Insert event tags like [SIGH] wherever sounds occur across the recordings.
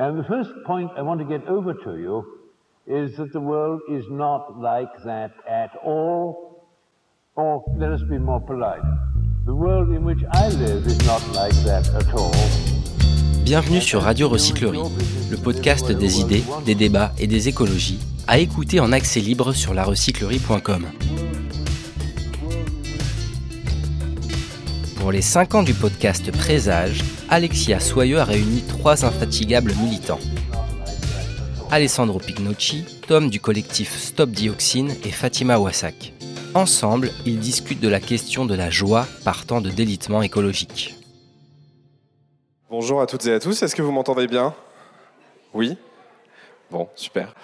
And the first point I want to get over to you is that the world is not like that at all. Or let us be more polite. The world in which I live is not like that at all. Bienvenue sur Radio Recyclerie, le podcast des idées, des débats et des écologies, à écouter en accès libre sur larecyclerie.com. Pour les 5 ans du podcast Présage, Alexia Soyeux a réuni trois infatigables militants. Alessandro Pignocci, Tom du collectif Stop Dioxine et Fatima Wassak. Ensemble, ils discutent de la question de la joie partant de délitement écologique. Bonjour à toutes et à tous, est-ce que vous m'entendez bien? Oui? Bon, super.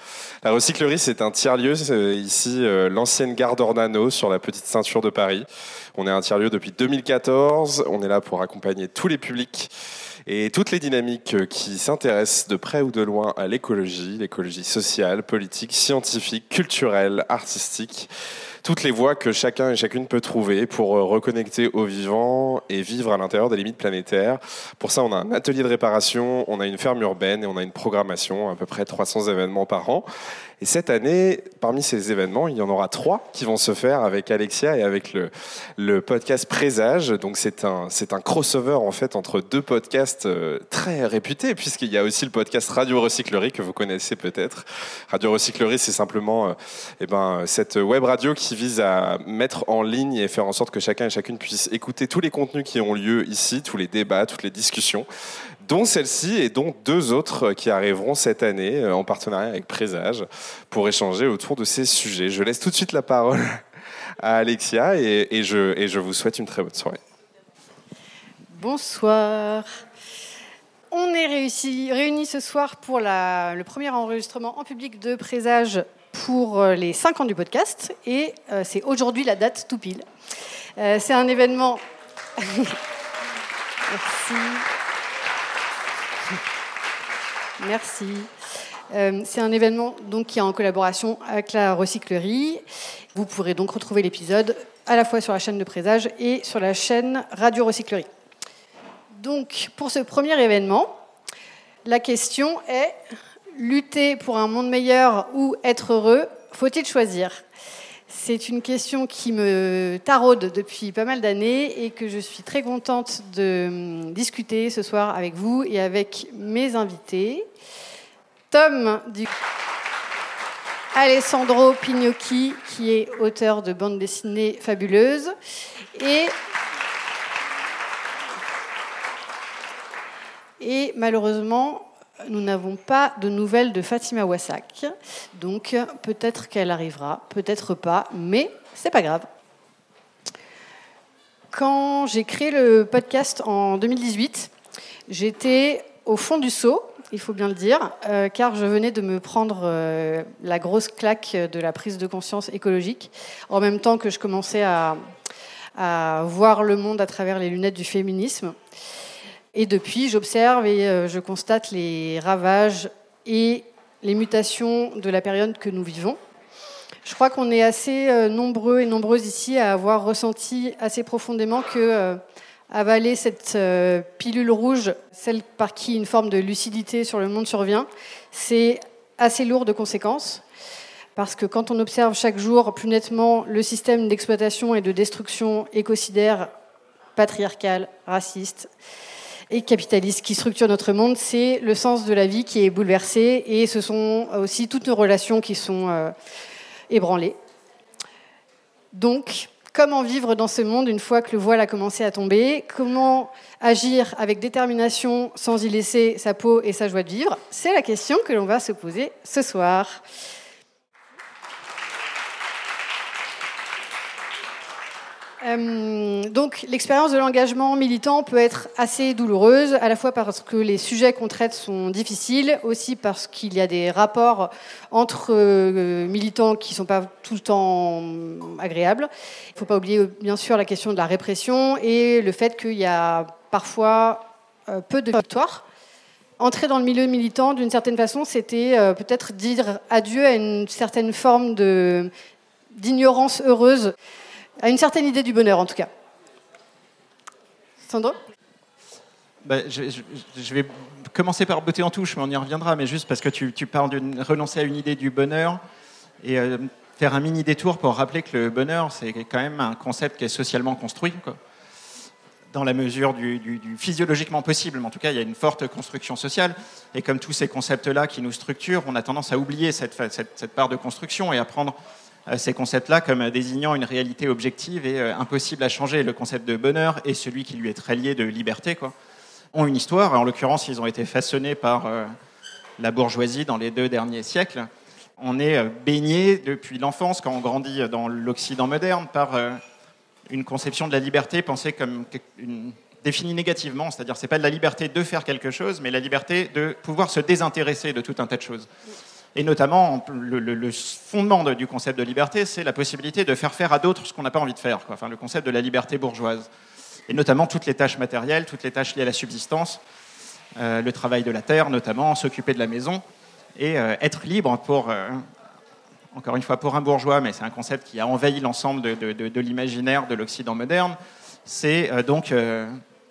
La recyclerie, c'est un tiers-lieu, ici euh, l'ancienne gare d'Ornano sur la petite ceinture de Paris. On est un tiers-lieu depuis 2014, on est là pour accompagner tous les publics et toutes les dynamiques qui s'intéressent de près ou de loin à l'écologie, l'écologie sociale, politique, scientifique, culturelle, artistique toutes les voies que chacun et chacune peut trouver pour euh, reconnecter au vivant et vivre à l'intérieur des limites planétaires. Pour ça, on a un atelier de réparation, on a une ferme urbaine et on a une programmation, à peu près 300 événements par an. Et cette année, parmi ces événements, il y en aura trois qui vont se faire avec Alexia et avec le, podcast Présage. Donc c'est un, c'est un crossover en fait entre deux podcasts euh, très réputés, puisqu'il y a aussi le podcast Radio Recyclerie que vous connaissez peut-être. Radio Recyclerie, c'est simplement euh, eh ben, cette web radio qui vise à mettre en ligne et faire en sorte que chacun et chacune puisse écouter tous les contenus qui ont lieu ici, tous les débats, toutes les discussions dont celle-ci et dont deux autres qui arriveront cette année euh, en partenariat avec Présage pour échanger autour de ces sujets. Je laisse tout de suite la parole à Alexia et, je, vous souhaite une très bonne soirée. Bonsoir. On est réunis ce soir pour le premier enregistrement en public de Présage pour euh, les 5 ans du podcast et euh, c'est aujourd'hui la date tout pile. c'est un événement. [LAUGHS] Merci. Merci. Euh, c'est un événement donc, qui est en collaboration avec la recyclerie. Vous pourrez donc retrouver l'épisode à la fois sur la chaîne de Présage et sur la chaîne Radio Recyclerie. Donc, pour ce premier événement, la question est lutter pour un monde meilleur ou être heureux, faut-il choisir? C'est une question qui me taraude depuis pas mal d'années et que je suis très contente de hum, discuter ce soir avec vous et avec mes invités. Tom du Alessandro Pignocchi, qui est auteur de bande dessinée fabuleuse, et et malheureusement, nous n'avons pas de nouvelles de Fatima Wassak. Donc peut-être qu'elle arrivera, peut-être pas, mais c'est pas grave. Quand j'ai créé le podcast en 2018, j'étais au fond du seau, il faut bien le dire, euh, car je venais de me prendre euh, la grosse claque de la prise de conscience écologique, en même temps que je commençais à voir le monde à travers les lunettes du féminisme. Et depuis, j'observe et euh, je constate les ravages et les mutations de la période que nous vivons. Je crois qu'on est assez euh, nombreux et nombreuses ici à avoir ressenti assez profondément que euh, avaler cette pilule rouge, celle par qui une forme de lucidité sur le monde survient, c'est assez lourd de conséquences. Parce que quand on observe chaque jour plus nettement le système d'exploitation et de destruction écocidaire, patriarcal, raciste, et capitaliste qui structure notre monde, c'est le sens de la vie qui est bouleversé et ce sont aussi toutes nos relations qui sont euh, ébranlées. Donc, comment vivre dans ce monde une fois que le voile a commencé à tomber? Comment agir avec détermination sans y laisser sa peau et sa joie de vivre? C'est la question que l'on va se poser ce soir. Euh, donc l'expérience de l'engagement militant peut être assez douloureuse, à la fois parce que les sujets qu'on traite sont difficiles, aussi parce qu'il y a des rapports entre euh, militants qui ne sont pas tout le temps agréables. Il ne faut pas oublier bien sûr la question de la répression et le fait qu'il y a parfois euh, peu de victoires. Entrer dans le milieu militant, d'une certaine façon, c'était peut-être dire adieu à une certaine forme d'ignorance heureuse à une certaine idée du bonheur en tout cas. Sandro bah, je, vais commencer par botter en touche, mais on y reviendra, mais juste parce que tu, parles de renoncer à une idée du bonheur et euh, faire un mini détour pour rappeler que le bonheur, c'est quand même un concept qui est socialement construit. Dans la mesure du, physiologiquement possible, mais en tout cas, il y a une forte construction sociale. Et comme tous ces concepts-là qui nous structurent, on a tendance à oublier cette, cette, part de construction et à prendre ces concepts-là comme désignant une réalité objective et euh, impossible à changer. Le concept de bonheur et celui qui lui est très lié de liberté quoi, ont une histoire. En l'occurrence, ils ont été façonnés par euh, la bourgeoisie dans les deux derniers siècles. On est baigné depuis l'enfance, quand on grandit dans l'Occident moderne, par une conception de la liberté pensée comme définie négativement, c'est-à-dire c'est pas de la liberté de faire quelque chose, mais la liberté de pouvoir se désintéresser de tout un tas de choses. Et notamment, le, fondement du concept de liberté, c'est la possibilité de faire faire à d'autres ce qu'on n'a pas envie de faire, Enfin, le concept de la liberté bourgeoise. Et notamment toutes les tâches matérielles, toutes les tâches liées à la subsistance, euh, le travail de la terre notamment, s'occuper de la maison, et euh, être libre pour euh, encore une fois pour un bourgeois, mais c'est un concept qui a envahi l'ensemble de, l'imaginaire de l'Occident moderne, c'est donc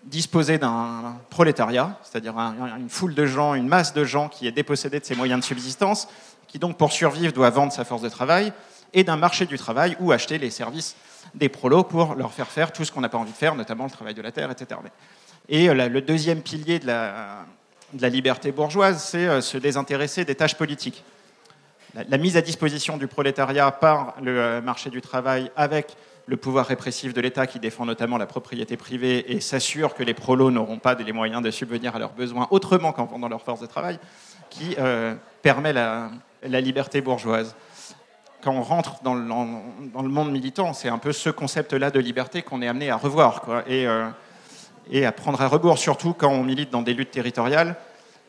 disposer d'un prolétariat, c'est-à-dire une foule de gens, une masse de gens qui est dépossédée de ses moyens de subsistance, qui donc pour survivre doit vendre sa force de travail, et d'un marché du travail ou acheter les services des prolos pour leur faire faire tout ce qu'on n'a pas envie de faire, notamment le travail de la terre, etc. Et euh, le deuxième pilier de la, liberté bourgeoise, c'est se désintéresser des tâches politiques la, mise à disposition du prolétariat par le euh, marché du travail avec le pouvoir répressif de l'État qui défend notamment la propriété privée et s'assure que les prolos n'auront pas les moyens de subvenir à leurs besoins autrement qu'en vendant leur force de travail, qui euh, permet la, liberté bourgeoise. Quand on rentre dans le, monde militant, c'est un peu ce concept-là de liberté qu'on est amené à revoir et, euh, et à prendre à rebours, surtout quand on milite dans des luttes territoriales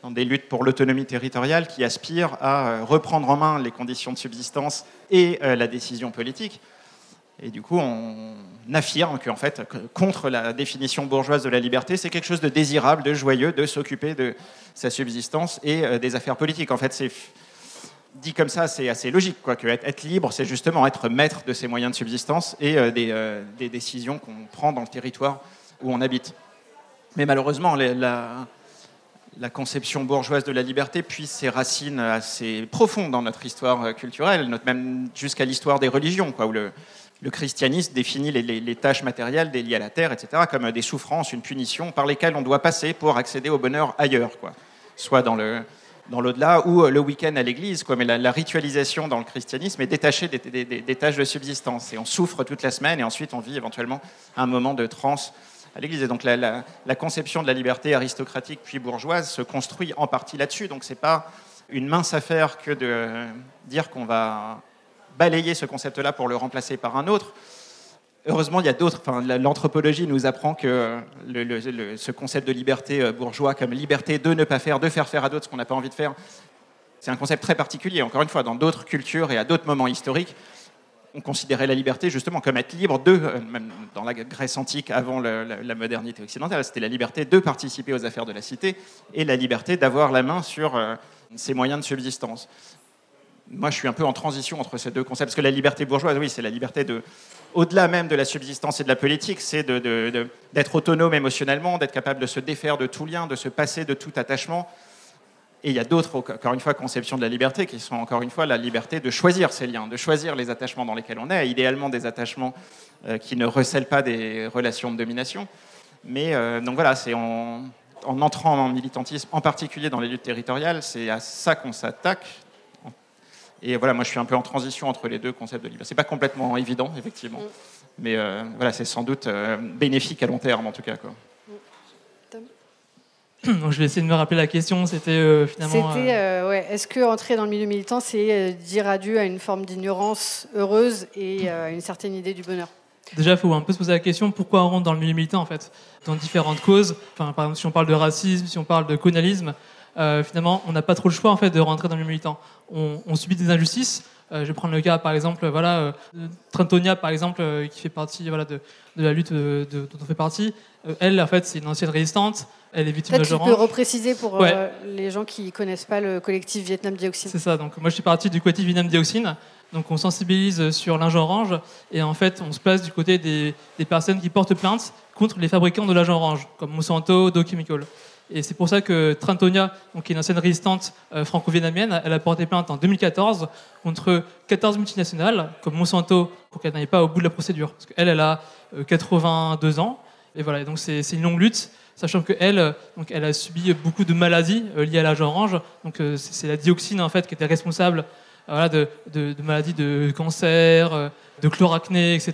dans des luttes pour l'autonomie territoriale qui aspirent à euh, reprendre en main les conditions de subsistance et la décision politique. Et du coup, on affirme qu'en fait, contre la définition bourgeoise de la liberté, c'est quelque chose de désirable, de joyeux, de s'occuper de sa subsistance et euh, des affaires politiques. En fait, dit comme ça, c'est assez logique, quoi, que être, libre, c'est justement être maître de ses moyens de subsistance et des, des, décisions qu'on prend dans le territoire où on habite. Mais malheureusement, la, conception bourgeoise de la liberté puise ses racines assez profondes dans notre histoire culturelle, même jusqu'à l'histoire des religions, quoi, où le, christianisme définit les, tâches matérielles liées à la terre, etc., comme des souffrances, une punition par lesquelles on doit passer pour accéder au bonheur ailleurs, quoi. soit dans le dans l'au-delà ou le week-end à l'église. Quoi. Mais la, ritualisation dans le christianisme est détachée des, tâches de subsistance. Et on souffre toute la semaine et ensuite on vit éventuellement un moment de transe à l'Église. Et donc la, conception de la liberté aristocratique puis bourgeoise se construit en partie là-dessus. Donc ce n'est pas une mince affaire que de dire qu'on va balayer ce concept-là pour le remplacer par un autre. Heureusement, il y a d'autres. Enfin, l'anthropologie nous apprend que ce concept de liberté euh, bourgeois, comme liberté de ne pas faire, de faire faire à d'autres ce qu'on n'a pas envie de faire, c'est un concept très particulier. Encore une fois, dans d'autres cultures et à d'autres moments historiques, on considérait la liberté justement comme être libre de, euh, même dans la Grèce antique avant la, modernité occidentale, c'était la liberté de participer aux affaires de la cité et la liberté d'avoir la main sur euh, ses moyens de subsistance. Moi, je suis un peu en transition entre ces deux concepts, parce que la liberté bourgeoise, oui, c'est la liberté de, au-della même de la subsistance et de la politique, c'est d'être autonome émotionnellement, d'être capable de se défaire de tout lien, de se passer de tout attachement, et il y a d'autres, encore une fois, conceptions de la liberté qui sont encore une fois la liberté de choisir ces liens, de choisir les attachements dans lesquels on est, idéalement des attachements euh, qui ne recèlent pas des relations de domination. Mais euh, donc voilà, c'est en, entrant en militantisme, en particulier dans les luttes territoriales, c'est à ça qu'on s'attaque. Et voilà, moi je suis un peu en transition entre les deux concepts de liberté. C'est pas complètement évident, effectivement, mm. mais euh, voilà, c'est sans doute bénéfique à long terme en tout cas. Quoi. Donc je vais essayer de me rappeler la question. C'était euh, finalement. C'était, euh, euh, ouais. Est-ce que entrer dans le milieu militant, c'est dire adieu à une forme d'ignorance heureuse et à une certaine idée du bonheur? Déjà, il faut un peu se poser la question pourquoi on rentre dans le milieu militant en fait, dans différentes causes. Enfin, par exemple, si on parle de racisme, si on parle de colonialisme, euh, finalement, on n'a pas trop le choix en fait de rentrer dans le militant. On, on subit des injustices. Euh, je vais prendre le cas, par exemple, voilà, euh, Trentonia, par exemple, euh, qui fait partie voilà, de, de la lutte euh, de- dont on fait partie. Elle, en fait, c'est une ancienne résistante. Elle est victime de Peut-être tu peux repréciser pour Ouais. les gens qui connaissent pas le collectif Vietnam Dioxine. C'est ça. Donc moi, je suis parti du collectif Vietnam Dioxine. Donc on sensibilise sur l'agent orange et en fait, on se place du côté des, des personnes qui portent plainte contre les fabricants de l'agent orange, comme Monsanto, Dow Chemical. Et c'est pour ça que Trentonia, donc, qui est une ancienne résistante euh, franco-vietnamienne, elle a porté plainte en 2014 contre 14 multinationales, comme Monsanto, pour qu'elle n'aille pas au bout de la procédure. Parce qu'elle, elle a euh, 82 ans. Et voilà, donc c'est une longue lutte, sachant qu'elle, euh, elle a subi beaucoup de maladies euh, liées à l'agent orange. Donc euh, c'est la dioxine en fait qui était responsable euh, de, maladies de cancer, euh, de chloracné, etc.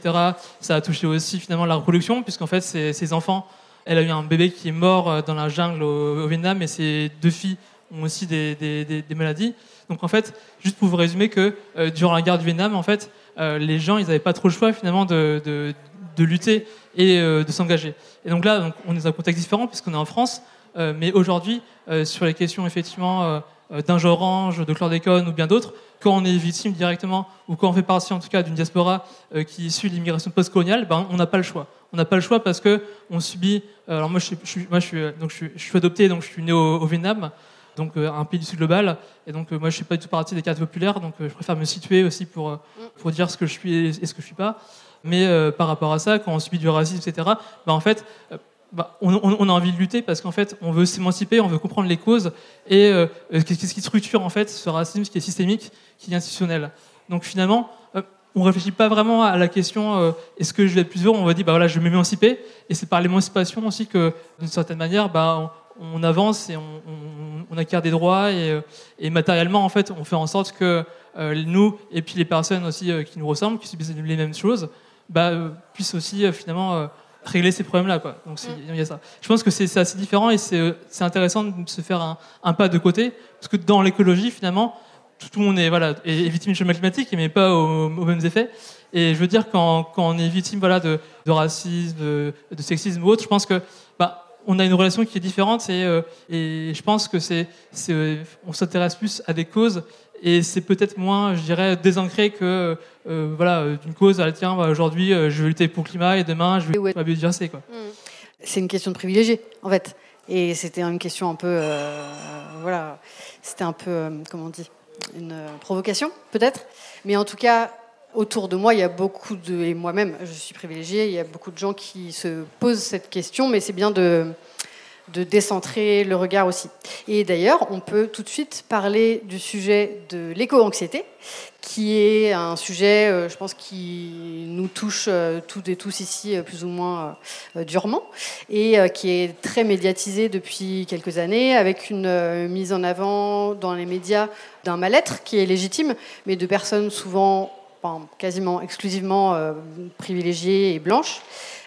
Ça a touché aussi finalement la reproduction, puisqu'en fait ces enfants, elle a eu un bébé qui est mort euh, dans la jungle au, Vietnam, et ses deux filles ont aussi des, des- maladies. Donc en fait, juste pour vous résumer que euh, durant la guerre du Vietnam, en fait, euh, les gens, ils n'avaient pas trop le choix finalement de, de- de lutter et de s'engager. Et donc là, on est dans un contexte différent puisqu'on est en France, mais aujourd'hui, sur les questions effectivement euh, genre orange, de chlordécone ou bien d'autres, quand on est victime directement ou quand on fait partie en tout cas d'une diaspora euh, qui est issue de l'immigration postcoloniale, ben, on n'a pas le choix. On n'a pas le choix parce que on subit. euh, alors moi, je suis, je suis- donc je suis, adopté, donc je suis né au, au Vietnam, donc un pays du sud global, et donc moi, je suis pas du tout partie des quartiers populaires, donc je préfère me situer aussi pour pour dire ce que je suis et, ce que je suis pas. Mais par rapport à ça, quand on subit du racisme, etc., ben, en fait, bah, on, a envie de lutter parce qu'en fait, on veut s'émanciper, on veut comprendre les causes et euh, euh, qu'est-ce qui structure en fait ce racisme qui est systémique, qui est institutionnel. Donc finalement, euh, on réfléchit pas vraiment à la question euh, est-ce que je vais être plus heureux? On va dire bah voilà, je vais m'émanciper et c'est par l'émancipation aussi que d'une certaine manière, bah, on, avance et on, acquiert des droits et, matériellement en fait, on fait en sorte que nous et puis les personnes aussi qui nous ressemblent, qui subissent les mêmes choses, bah, puissent aussi finalement régler ces problèmes-là. Quoi. Donc c'est- il y a ça. Je pense que c'est assez différent et c'est intéressant de se faire un, un pas de côté, parce que dans l'écologie, finalement, tout, tout le monde est, voilà, est, victime du changement climatique, mais pas aux, aux mêmes effets. Et je veux dire, quand, quand on est victime voilà, de, de racisme, de, de sexisme ou autre, je pense que bah, on a une relation qui est différente et, euh, et je pense que c'est, on s'intéresse plus à des causes et c'est peut-être moins, je dirais, désancré que euh, voilà, d'une cause, ah, tiens, bah, aujourd'hui, euh, je vais lutter pour le climat et demain, je vais ouais. la biodiversité. Quoi. C'est une question de privilégié, en fait. Et c'était une question un peu, euh, voilà, c'était un peu, comment on dit, une provocation, peut-être. Mais en tout cas, autour de moi, il y a beaucoup de, et moi-même, je suis privilégiée, il y a beaucoup de gens qui se posent cette question, mais c'est bien de, de décentrer le regard aussi. Et d'ailleurs, on peut tout de suite parler du sujet de l'éco-anxiété, qui est un sujet, euh, je pense, qui nous touche euh, toutes et tous ici, euh, plus ou moins durement, et qui est très médiatisé depuis quelques années, avec une mise en avant dans les médias d'un mal-être qui est légitime, mais de personnes souvent, quasiment exclusivement privilégiées et blanches.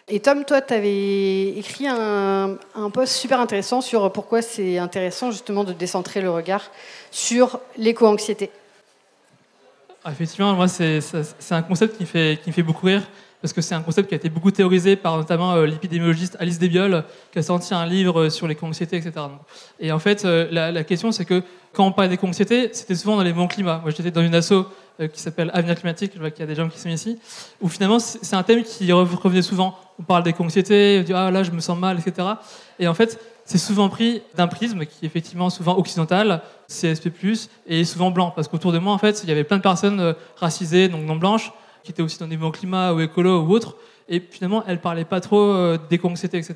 Et Tom, toi, tu avais écrit un, un post super intéressant sur pourquoi c'est intéressant justement de décentrer le regard sur l'éco-anxiété. Ah, Effectivement, moi, c'est un concept qui me, fait, qui me fait beaucoup rire, parce que c'est un concept qui a été beaucoup théorisé par notamment euh, l'épidémiologiste Alice Desbioles, qui a sorti un livre sur l'éco-anxiété, etc. Et en fait, euh, la, question, c'est que quand on parle d'éco-anxiété, c'était souvent dans les mouvements climat. Moi, j'étais dans une asso euh, qui s'appelle Avenir climatique, je vois qu'il y a des gens qui sont ici, où finalement, c'est un thème qui rev- revenait souvent. On parle d'éco-anxiété, on dit « Ah, là, je me sens mal », etc. Et en fait, c'est souvent pris d'un prisme qui est effectivement souvent occidental, CSP+, et souvent blanc. Parce qu'autour de moi, en fait, il y avait plein de personnes euh, racisées, donc non blanches, qui étaient aussi dans des mouvements climat ou écolo ou autres, et finalement, elles parlaient pas trop euh, d'éco-anxiété, etc.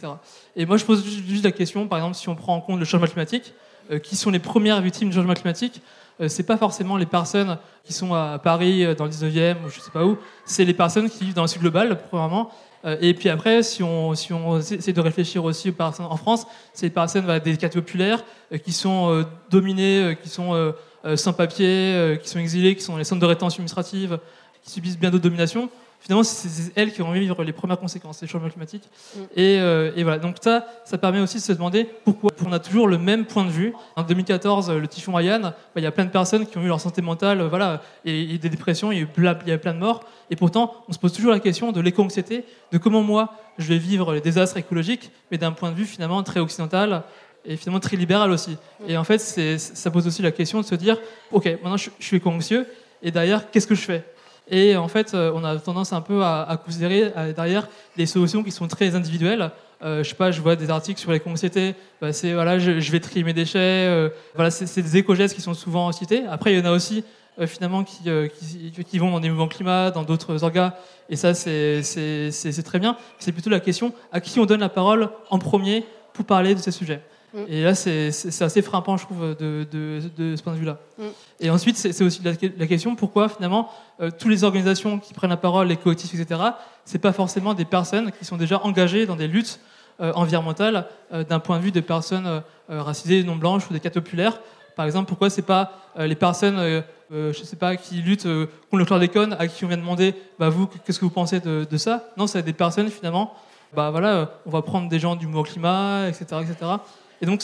Et moi, je pose ju- juste la question, par exemple, si on prend en compte le changement climatique, euh, qui sont les premières victimes du changement climatique euh, c'est pas forcément les personnes qui sont à Paris, euh, dans le 19e, ou je sais pas où, c'est les personnes qui vivent dans le sud global, premièrement. Euh, et puis après, si on, si essaie de réfléchir aussi aux personnes en France, c'est les personnes des quartiers populaires euh, qui sont euh, dominées, euh, qui sont euh, euh, sans papier, euh, qui sont exilées, qui sont dans les centres de rétention administrative, qui subissent bien d'autres dominations. Finalement, c'est elles qui vont vivre les premières conséquences des changements climatiques. Mm. Et, euh, et voilà. Donc ça, ça permet aussi de se demander pourquoi on a toujours le même point de vue. En 2014, euh, le typhon Haiyan, bah, il y a plein de personnes qui ont eu leur santé mentale, euh, voilà, et, et des dépressions, il y a eu plein, il y a plein de morts. Et pourtant, on se pose toujours la question de l'éco-anxiété, de comment moi je vais vivre les désastres écologiques, mais d'un point de vue finalement très occidental est finalement très libéral aussi. Et en fait, ça pose aussi la question de se dire, ok, maintenant je, suis éco-anxieux, et derrière, qu'est-ce que je fais? Et en fait, on a tendance un peu à, considérer derrière des solutions qui sont très individuelles. Euh, je sais pas, je vois des articles sur l'éco-anxiété, bah, c'est voilà, je, vais trier mes déchets, euh, voilà, c'est des éco-gestes qui sont souvent cités. Après, il y en a aussi euh, finalement qui, qui, qui, vont dans des mouvements climat, dans d'autres orgas, et ça c'est très bien. C'est plutôt la question à qui on donne la parole en premier pour parler de ces sujets. Mm. Et là, c'est assez frappant, je trouve, de, de, de ce point de vue-là. Mm. Et ensuite, c'est aussi la, question pourquoi, finalement, euh, toutes les organisations qui prennent la parole, les collectifs, etc., c'est pas forcément des personnes qui sont déjà engagées dans des luttes euh, environnementales euh, d'un point de vue de personnes racisées, non blanches ou des cas populaires. Par exemple, pourquoi c'est pas les personnes, je sais pas, qui luttent contre le chlordécone, à qui on vient demander, bah vous, qu'est-ce que vous pensez de, de ça? Non, c'est des personnes finalement. Bah voilà, on va prendre des gens du mouvement climat, etc., etc. Et donc,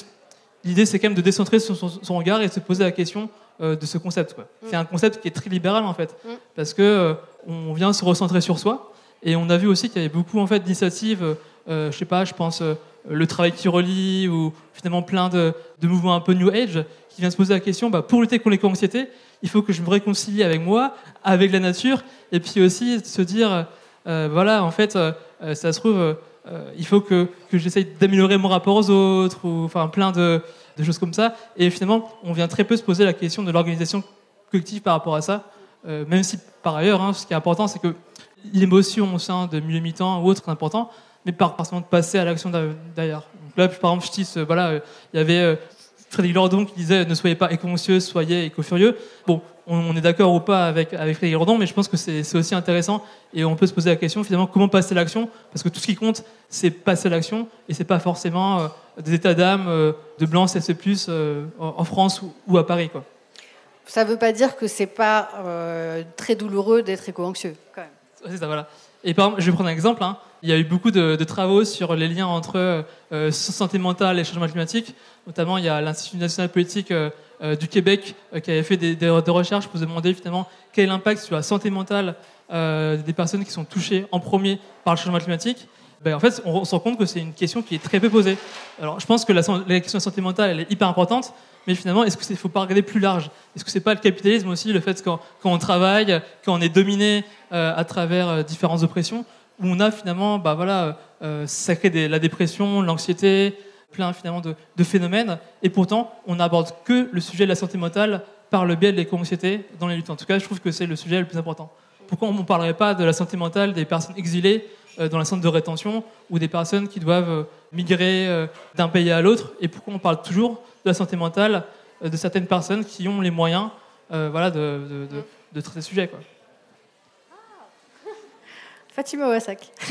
l'idée, c'est quand même de décentrer son, son, regard et de se poser la question euh, de ce concept. Mm. C'est un concept qui est très libéral, en fait, mm. parce que euh, on vient se recentrer sur soi. Et on a vu aussi qu'il y avait beaucoup en fait, d'initiatives, euh, je sais pas, je pense le travail qui relie, ou finalement plein de, de, mouvements un peu New Age, qui viennent se poser la question, bah, pour lutter contre l'éco-anxiété, il faut que je me réconcilie avec moi, avec la nature, et puis aussi se dire, voilà, en fait, ça se trouve euh, il faut que, que j'essaye d'améliorer mon rapport aux autres, ou enfin plein de, choses comme ça. Et finalement, on vient très peu se poser la question de l'organisation collective par rapport à ça, euh, même si par ailleurs, hein, ce qui est important, c'est que l'émotion au sein de milieu mi-temps ou autre est important, mais par forcément de passer à l'action d'ailleurs. Donc là, par exemple, je dis, euh, voilà, il y avait Frédéric Lordon qui disait ne soyez pas éco-anxieux, soyez éco-furieux. Bon, on, est d'accord ou pas avec, avec Frédéric Lordon, mais je pense que c'est aussi intéressant et on peut se poser la question finalement comment passer l'action? Parce que tout ce qui compte c'est passer l'action et c'est pas forcément euh, des états d'âme euh, de blanc CC+, euh, en France ou, à Paris. Quoi. Ça ne veut pas dire que c'est pas très douloureux d'être éco-anxieux quand même. C'est ça, voilà. Et par je vais prendre un exemple. Hein. Il y a eu beaucoup de, travaux sur les liens entre santé mentale et changement climatique. Notamment, il y a l'Institut national politique euh, euh, du Québec euh, qui avait fait des, recherches pour se demander finalement quel est l'impact sur la santé mentale des personnes qui sont touchées en premier par le changement climatique. Ben, en fait, on, se rend compte que c'est une question qui est très peu posée. Alors, je pense que la, question de la santé mentale, est hyper importante, mais finalement, est-ce qu'il ne faut pas regarder plus large? Est-ce que c'est pas le capitalisme aussi, le fait que quand, on travaille, quand on est dominé à travers différentes oppressions, où on a finalement, bah voilà, ça crée la dépression, l'anxiété, plein finalement de, phénomènes, et pourtant on n'aborde que le sujet de la santé mentale par le biais de l'éco-anxiété dans les luttes. En tout cas, je trouve que c'est le sujet le plus important. Pourquoi on ne parlerait pas de la santé mentale des personnes exilées euh, dans la centre de rétention ou des personnes qui doivent euh, migrer euh, d'un pays à l'autre? Et pourquoi on parle toujours de la santé mentale de certaines personnes qui ont les moyens voilà, de, de, traiter ce sujet quoi? Fatima Wassak. [LAUGHS]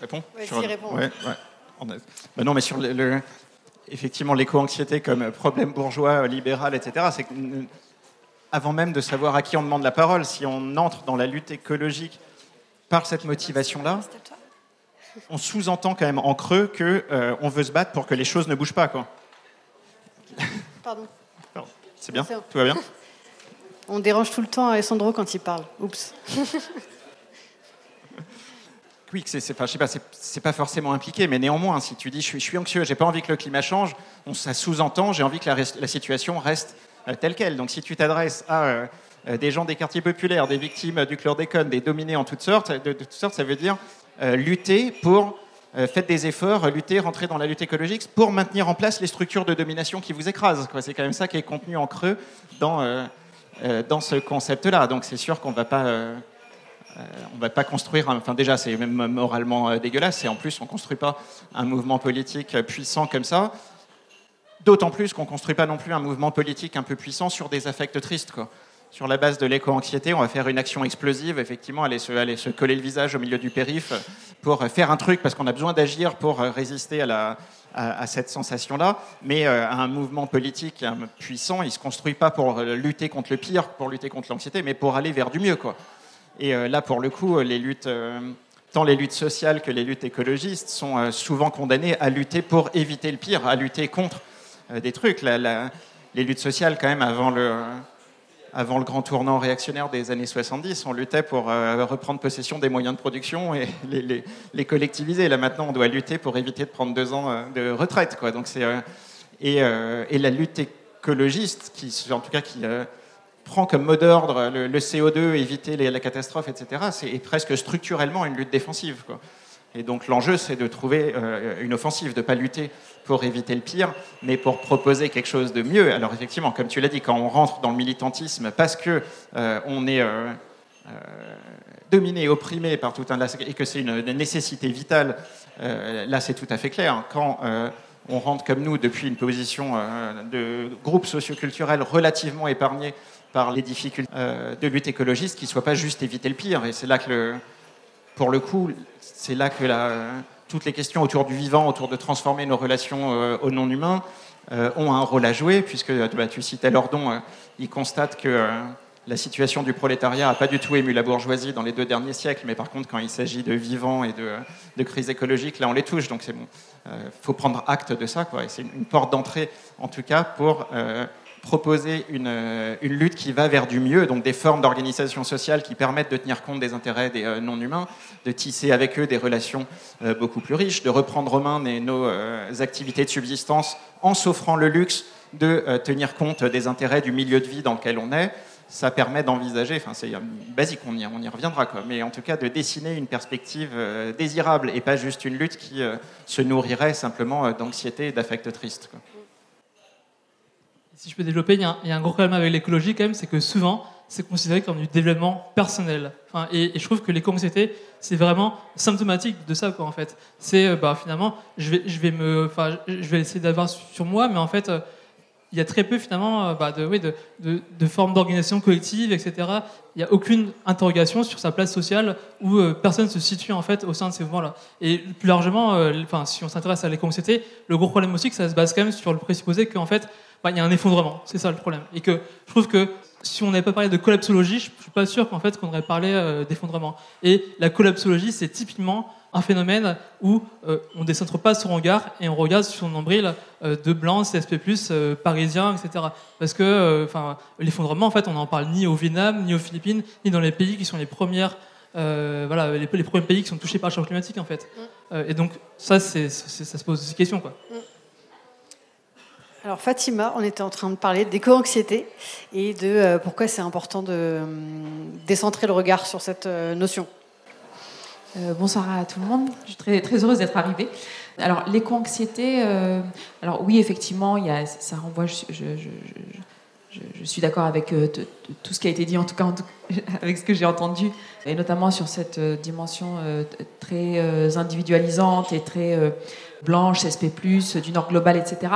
réponds sur... réponds. Ouais, bah non, mais sur le, effectivement l'éco-anxiété comme problème bourgeois, libéral, etc., c'est avant même de savoir à qui on demande la parole, si on entre dans la lutte écologique par cette motivation-là, on sous-entend quand même en creux que euh, on veut se battre pour que les choses ne bougent pas. Quoi. Pardon. C'est bien Tout va bien [LAUGHS] On dérange tout le temps Alessandro quand il parle. Oups. [LAUGHS] oui, c'est pas, pas, pas forcément impliqué, mais néanmoins, si tu dis je suis, je suis anxieux, j'ai pas envie que le climat change, on, ça sous-entend j'ai envie que la, situation reste euh, telle qu'elle. Donc si tu t'adresses à euh, euh, des gens des quartiers populaires, des victimes du chlordécone, des dominés en toutes sortes, de, toutes sortes, ça veut dire lutter pour faites des efforts, lutter, rentrer dans la lutte écologique pour maintenir en place les structures de domination qui vous écrasent. C'est quand même ça qui est contenu en creux dans, dans ce concept-là. Donc c'est sûr qu'on ne va pas euh, va pas construire, enfin déjà c'est même moralement euh, dégueulasse, et en plus on ne construit pas un mouvement politique euh, puissant comme ça. D'autant plus qu'on ne construit pas non plus un mouvement politique un peu puissant sur des affects tristes. Sur la base de l'éco-anxiété, on va faire une action explosive, effectivement, aller se, coller le visage au milieu du périph' pour faire un truc, parce qu'on a besoin d'agir pour résister à, cette sensation-là. Mais un mouvement politique puissant, il ne se construit pas pour lutter contre le pire, pour lutter contre l'anxiété, mais pour aller vers du mieux. Et euh, là, pour le coup, les luttes, euh, tant les luttes sociales que les luttes écologistes sont euh, souvent condamnées à lutter pour éviter le pire, à lutter contre des trucs. les luttes sociales, quand même, avant le, avant le grand tournant réactionnaire des années 70, on luttait pour reprendre possession des moyens de production et [LAUGHS] les, collectiviser. Là maintenant, on doit lutter pour éviter de prendre deux ans de retraite. Donc, c'est, et, la lutte écologiste, qui, en tout cas qui prend comme mot d'ordre le, CO2, éviter la catastrophe, etc., c'est presque structurellement une lutte défensive. Et donc l'enjeu, c'est de trouver euh, une offensive, de ne pas lutter pour éviter le pire, mais pour proposer quelque chose de mieux. Alors effectivement, comme tu l'as dit, quand on rentre dans le militantisme parce que euh, on est euh, dominé, opprimé par tout un et que c'est une, nécessité vitale, là c'est tout à fait clair. Quand on rentre comme nous depuis une position de groupe socioculturel relativement épargné par les difficultés de lutte écologiste, qui ne soit pas juste éviter le pire. Et c'est là que le, pour le coup, c'est là que toutes les questions autour du vivant, autour de transformer nos relations euh, au non-humain, euh, ont un rôle à jouer, puisque bah, tu citais Lordon, euh, il constate que la situation du prolétariat n'a pas du tout ému la bourgeoisie dans les deux derniers siècles, mais par contre, quand il s'agit de vivant et de, crise écologique, là, on les touche. Donc, c'est bon. Il faut prendre acte de ça. C'est une porte d'entrée, en tout cas, pour proposer une, une, lutte qui va vers du mieux, donc des formes d'organisation sociale qui permettent de tenir compte des intérêts des euh, non-humains, de tisser avec eux des relations euh, beaucoup plus riches, de reprendre en main nos euh, activités de subsistance en s'offrant le luxe de tenir compte des intérêts du milieu de vie dans lequel on est. Ça permet d'envisager, enfin c'est basique, on y, on y reviendra, quoi, mais en tout cas de dessiner une perspective désirable et pas juste une lutte qui se nourrirait simplement d'anxiété et d'affects tristes. Quoi si je peux développer, il y, a un, gros problème avec l'écologie quand même, c'est que souvent, c'est considéré comme du développement personnel. Et, je trouve que l'éco-anxiété, c'est vraiment symptomatique de ça, en fait. C'est, euh, bah, finalement, je vais, me, enfin, je vais essayer d'avoir sur moi, mais en fait, euh, il y a très peu finalement euh, bah, de, oui, de, formes d'organisation collective, etc. Il n'y a aucune interrogation sur sa place sociale où personne se situe en fait au sein de ces mouvements-là. Et plus largement, enfin, si on s'intéresse à l'éco-anxiété, le gros problème aussi, que ça se base quand même sur le présupposé qu'en fait, bah, il y a un effondrement. C'est ça le problème. Et que je trouve que si on n'avait pas parlé de collapsologie, je ne suis pas sûr qu'en fait qu'on aurait parlé euh, d'effondrement. Et la collapsologie, c'est typiquement un phénomène où euh, on ne décentre pas son regard et on regarde sur son nombril euh, de blanc, CSP+, parisien, etc. Parce que l'effondrement, en fait, on n'en parle ni au Vietnam, ni aux Philippines, ni dans les pays qui sont les premières voilà, les, premiers pays qui sont touchés par le changement climatique en fait. Mm. et donc ça, c'est, ça se pose aussi question quoi. Mm. Alors Fatima, on était en train de parler d'éco-anxiété et de euh, pourquoi c'est important de euh, décentrer le regard sur cette euh, notion. bonsoir à tout le monde, je suis très, heureuse d'être arrivée. Alors l'éco-anxiété, alors oui effectivement, ça renvoie, je suis d'accord avec tout ce qui a été dit, en tout cas [LAUGHS] avec ce que j'ai entendu, et notamment sur cette dimension très individualisante et très blanche, CSP+, du Nord global, etc.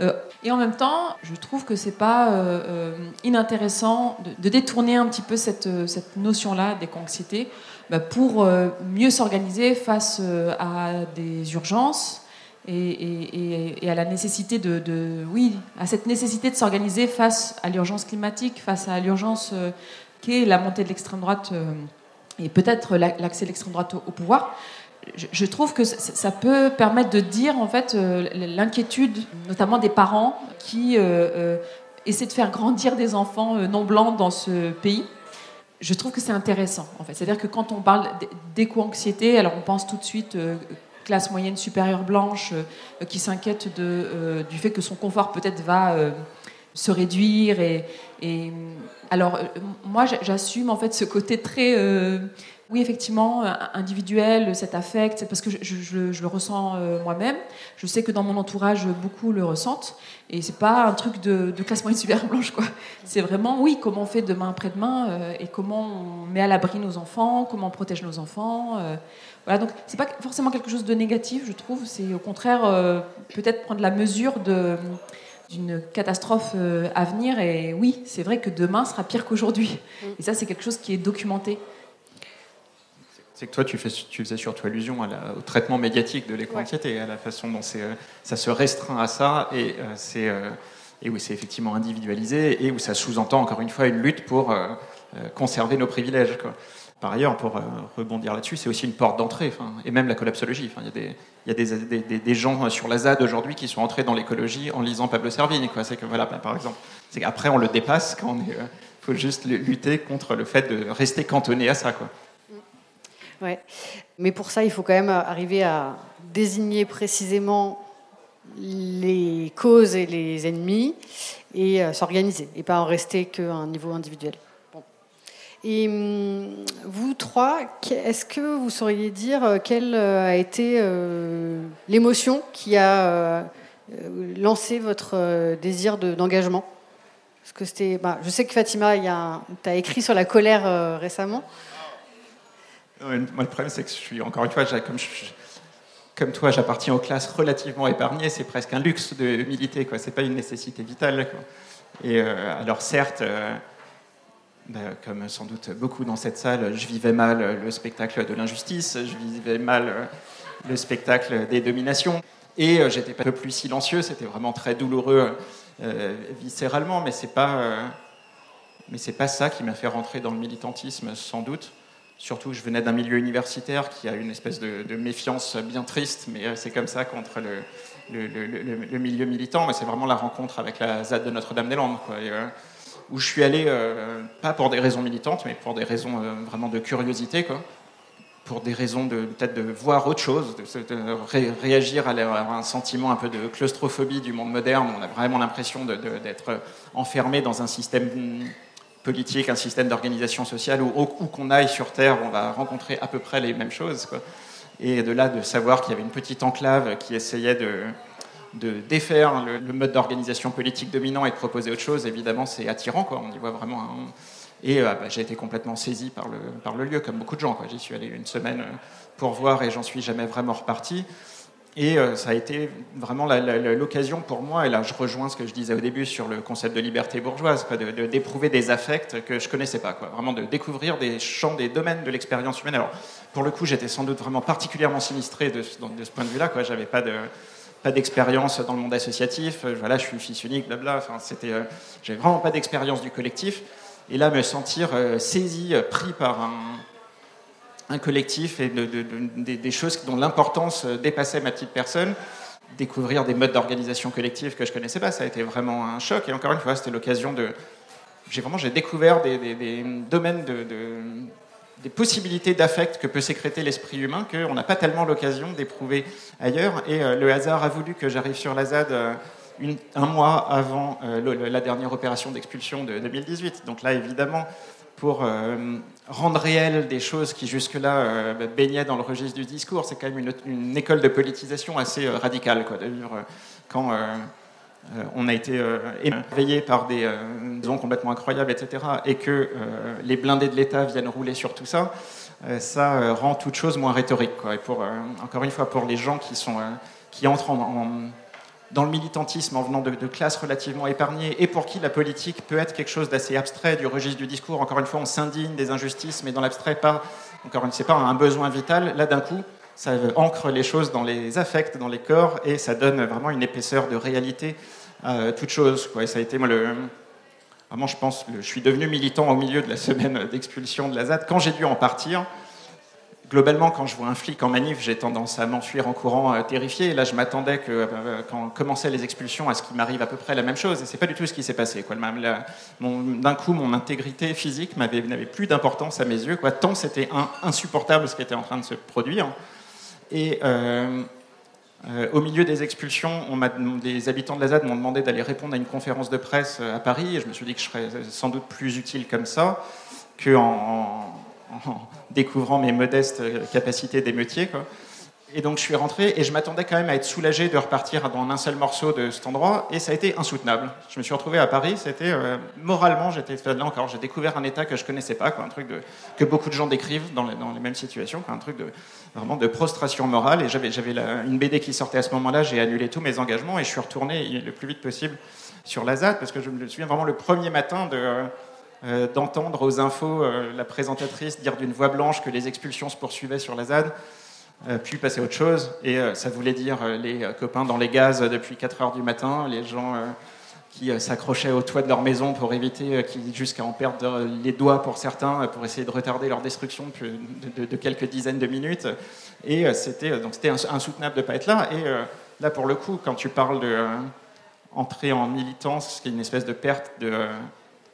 Euh, et en même temps, je trouve que c'est pas euh, euh, inintéressant de, détourner un petit peu cette, cette notion-là d'éco-anxiété bah, pour mieux s'organiser face à des urgences et, à la nécessité de, oui, à cette nécessité de s'organiser face à l'urgence climatique, face à l'urgence qu'est la montée de l'extrême droite et peut-être l'accès de l'extrême droite au pouvoir je trouve que ça peut permettre de dire en fait euh, l'inquiétude, notamment des parents qui euh, euh, essaient de faire grandir des enfants non blancs dans ce pays. Je trouve que c'est intéressant en fait. C'est-à-dire que quand on parle d'éco-anxiété, alors on pense tout de suite classe moyenne supérieure blanche qui s'inquiète du fait que son confort peut-être va se réduire et alors moi j'assume en fait ce côté très oui, effectivement, euh, individuel, cet affect, parce que je, le ressens euh, moi-même. Je sais que dans mon entourage, beaucoup le ressentent. Et c'est pas un truc de, de classe moyenne super [LAUGHS] blanche, quoi. C'est vraiment, oui, comment on fait demain après-demain euh, et comment on met à l'abri nos enfants, comment on protège nos enfants. voilà, donc c'est pas forcément quelque chose de négatif, je trouve. C'est au contraire peut-être prendre la mesure de d'une catastrophe à venir. Et oui, c'est vrai que demain sera pire qu'aujourd'hui. Mm. Et ça, c'est quelque chose qui est documenté. C'est que toi, tu, fais, tu faisais surtout allusion au traitement médiatique de l'éco-anxiété, à la façon dont euh, ça se restreint à ça, et, euh, c'est, euh, et où c'est effectivement individualisé, et où ça sous-entend encore une fois une lutte pour conserver nos privilèges. Par ailleurs, pour rebondir là-dessus, c'est aussi une porte d'entrée, et même la collapsologie. Il y a, des, y a des, des, des, gens sur la ZAD aujourd'hui qui sont entrés dans l'écologie en lisant Pablo Servigne. C'est que, voilà, par exemple, c'est qu'après, on le dépasse quand on est faut juste lutter contre le fait de rester cantonné à ça. Quoi. Ouais. Mais pour ça, il faut quand même arriver à désigner précisément les causes et les ennemis et euh, s'organiser et pas en rester qu'à un niveau individuel. Et hum, vous trois, est-ce que vous sauriez dire euh, quelle euh, a été l'émotion qui a lancé votre désir d'engagement? Que c'était, bah, je sais que Fatima, tu as écrit sur la colère récemment. Moi, le problème, c'est que je suis, encore une fois, comme, toi, j'appartiens aux classes relativement épargnées. C'est presque un luxe de militer, Ce n'est pas une nécessité vitale. Et euh, alors, certes, euh, bah, comme sans doute beaucoup dans cette salle, je vivais mal le spectacle de l'injustice, je vivais mal euh, le spectacle des dominations. Et j'étais un peu plus silencieux, c'était vraiment très douloureux viscéralement, mais c'est pas, mais c'est pas ça qui m'a fait rentrer dans le militantisme, sans doute. Surtout, je venais d'un milieu universitaire qui a une espèce de, méfiance bien triste, mais euh, c'est comme ça contre le, milieu militant. Mais c'est vraiment la rencontre avec la ZAD de Notre-Dame-des-Landes, euh, où je suis allé, euh, pas pour des raisons militantes, mais pour des raisons vraiment de curiosité, quoi, pour des raisons de peut-être de voir autre chose, de, réagir à, un sentiment un peu de claustrophobie du monde moderne. On a vraiment l'impression d'être enfermé dans un système politique, un système d'organisation sociale où, où qu'on aille sur Terre, on va rencontrer à peu près les mêmes choses. Et de là, de savoir qu'il y avait une petite enclave qui essayait de, de défaire le, mode d'organisation politique dominant et de proposer autre chose, évidemment, c'est attirant. Quoi. On y voit vraiment. Et euh, bah, j'ai été complètement saisi par le, par le lieu, comme beaucoup de gens. J'y suis allé une semaine pour voir et j'en suis jamais vraiment reparti. Et euh, ça a été vraiment l'occasion pour moi, et là je rejoins ce que je disais au début sur le concept de liberté bourgeoise, d'éprouver de, des affects que je connaissais pas, quoi. vraiment de découvrir des champs, des domaines de l'expérience humaine. Alors pour le coup, j'étais sans doute vraiment particulièrement sinistré de, de ce point de vue-là, j'avais pas de pas d'expérience dans le monde associatif, euh, voilà, je suis fils unique, blabla, enfin, c'était, euh, j'avais vraiment pas d'expérience du collectif, et là me sentir saisi, pris par un, un collectif et des choses dont l'importance euh, dépassait ma petite personne. Découvrir des modes d'organisation collective que je connaissais pas, ça a été vraiment un choc. Et encore une fois, c'était l'occasion de. J'ai vraiment j'ai découvert des, domaines de, des possibilités d'affect que peut sécréter l'esprit humain qu'on n'a pas tellement l'occasion d'éprouver ailleurs. Et euh, le hasard a voulu que j'arrive sur la ZAD euh, un mois avant la dernière opération d'expulsion de 2018. Donc là, évidemment, pour rendre réelles des choses qui jusque-là euh, bah, baignaient dans le registre du discours. C'est quand même une, école de politisation assez euh, radicale, quoi, vivre quand on a été éveillé par des raisons complètement incroyables, etc., et que les blindés de l'État viennent rouler sur tout ça. ça rend toute chose moins rhétorique. Quoi. Et pour, encore une fois, pour les gens qui, sont, qui entrent en dans le militantisme en venant de, classes relativement épargnées et pour qui la politique peut être quelque chose d'assez abstrait du registre du discours. Encore une fois, on s'indigne des injustices, mais dans l'abstrait, pas, encore une fois, pas un besoin vital. Là, d'un coup, ça ancre les choses dans les affects, dans les corps, et ça donne vraiment une épaisseur de réalité à toute chose. Quoi. Et ça a été, le, vraiment, je pense, je suis devenu militant au milieu de la semaine d'expulsion de la ZAD. Quand j'ai dû en partir, globalement, quand je vois un flic en manif, j'ai tendance à m'enfuir en courant euh, terrifié. Et là, je m'attendais que, euh, quand commençaient les expulsions, à ce qu'il m'arrive à peu près la même chose. Et c'est pas du tout ce qui s'est passé. D'un coup, mon intégrité physique n'avait plus d'importance à mes yeux. Quoi. Tant c'était insupportable ce qui était en train de se produire. Et euh, au milieu des expulsions, on les habitants de la ZAD m'ont demandé d'aller répondre à une conférence de presse à Paris. Et je me suis dit que je serais sans doute plus utile comme ça qu'en en découvrant mes modestes capacités d'émeutier. Et donc je suis rentré et je m'attendais quand même à être soulagé de repartir dans un seul morceau de cet endroit et ça a été insoutenable. Je me suis retrouvé à Paris, c'était euh, moralement, j'étais là encore, j'ai découvert un état que je connaissais pas, quoi, un truc de, que beaucoup de gens décrivent dans les, mêmes situations, un truc de vraiment de prostration morale. Et j'avais j'avais une BD qui sortait à ce moment-là, j'ai annulé tous mes engagements et je suis retourné le plus vite possible sur la ZAD parce que je me souviens vraiment le premier matin de euh, d'entendre aux infos euh, la présentatrice dire d'une voix blanche que les expulsions se poursuivaient sur la ZAD, euh, puis passer à autre chose. Et ça voulait dire les copains dans les gaz depuis 4 heures du matin, les gens qui s'accrochaient au toit de leur maison pour éviter jusqu'à en perdre les doigts pour certains, pour essayer de retarder leur destruction de, de quelques dizaines de minutes. Et c'était donc c'était insoutenable de ne pas être là. Et là, pour le coup, quand tu parles de entrer en militance, qui est une espèce de perte de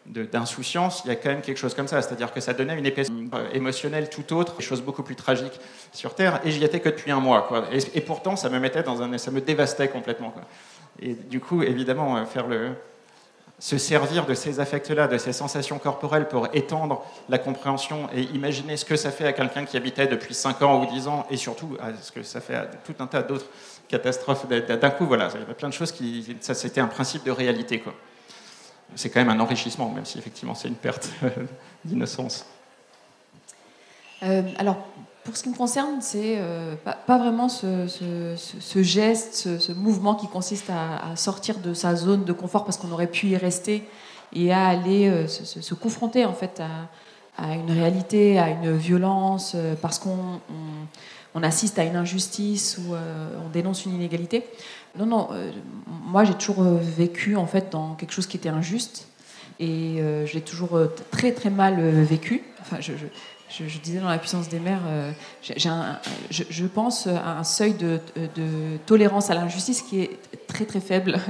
d'insouciance, il y a quand même quelque chose comme ça. C'est-à-dire que ça donnait une épaisseur émotionnelle tout autre, des choses beaucoup plus tragiques sur Terre, et j'y étais que depuis un mois. Et, pourtant, ça me mettait dans un, ça me dévastait complètement. Et du coup, évidemment, euh, faire le, se servir de ces affects-là, de ces sensations corporelles pour étendre la compréhension et imaginer ce que ça fait à quelqu'un qui habitait depuis 5 ans ou 10 ans, et surtout à ce que ça fait à tout un tas d'autres catastrophes. D'un coup, voilà, il y avait plein de choses qui. Ça, c'était un principe de réalité. Quoi c'est quand même un enrichissement, même si effectivement c'est une perte [LAUGHS] d'innocence. Euh, alors, pour ce qui me concerne, c'est euh, pas, vraiment ce, geste, ce, mouvement qui consiste à, sortir de sa zone de confort parce qu'on aurait pu y rester et à aller euh, se, confronter en fait à, une réalité, à une violence, parce qu'on on assiste à une injustice ou on dénonce une inégalité. Non, non, euh, moi j'ai toujours euh, vécu en fait dans quelque chose qui était injuste et euh, j'ai toujours très très mal vécu. Enfin, je, disais dans la puissance des mères, je, pense à un seuil de, de tolérance à l'injustice qui est très très faible. [LAUGHS]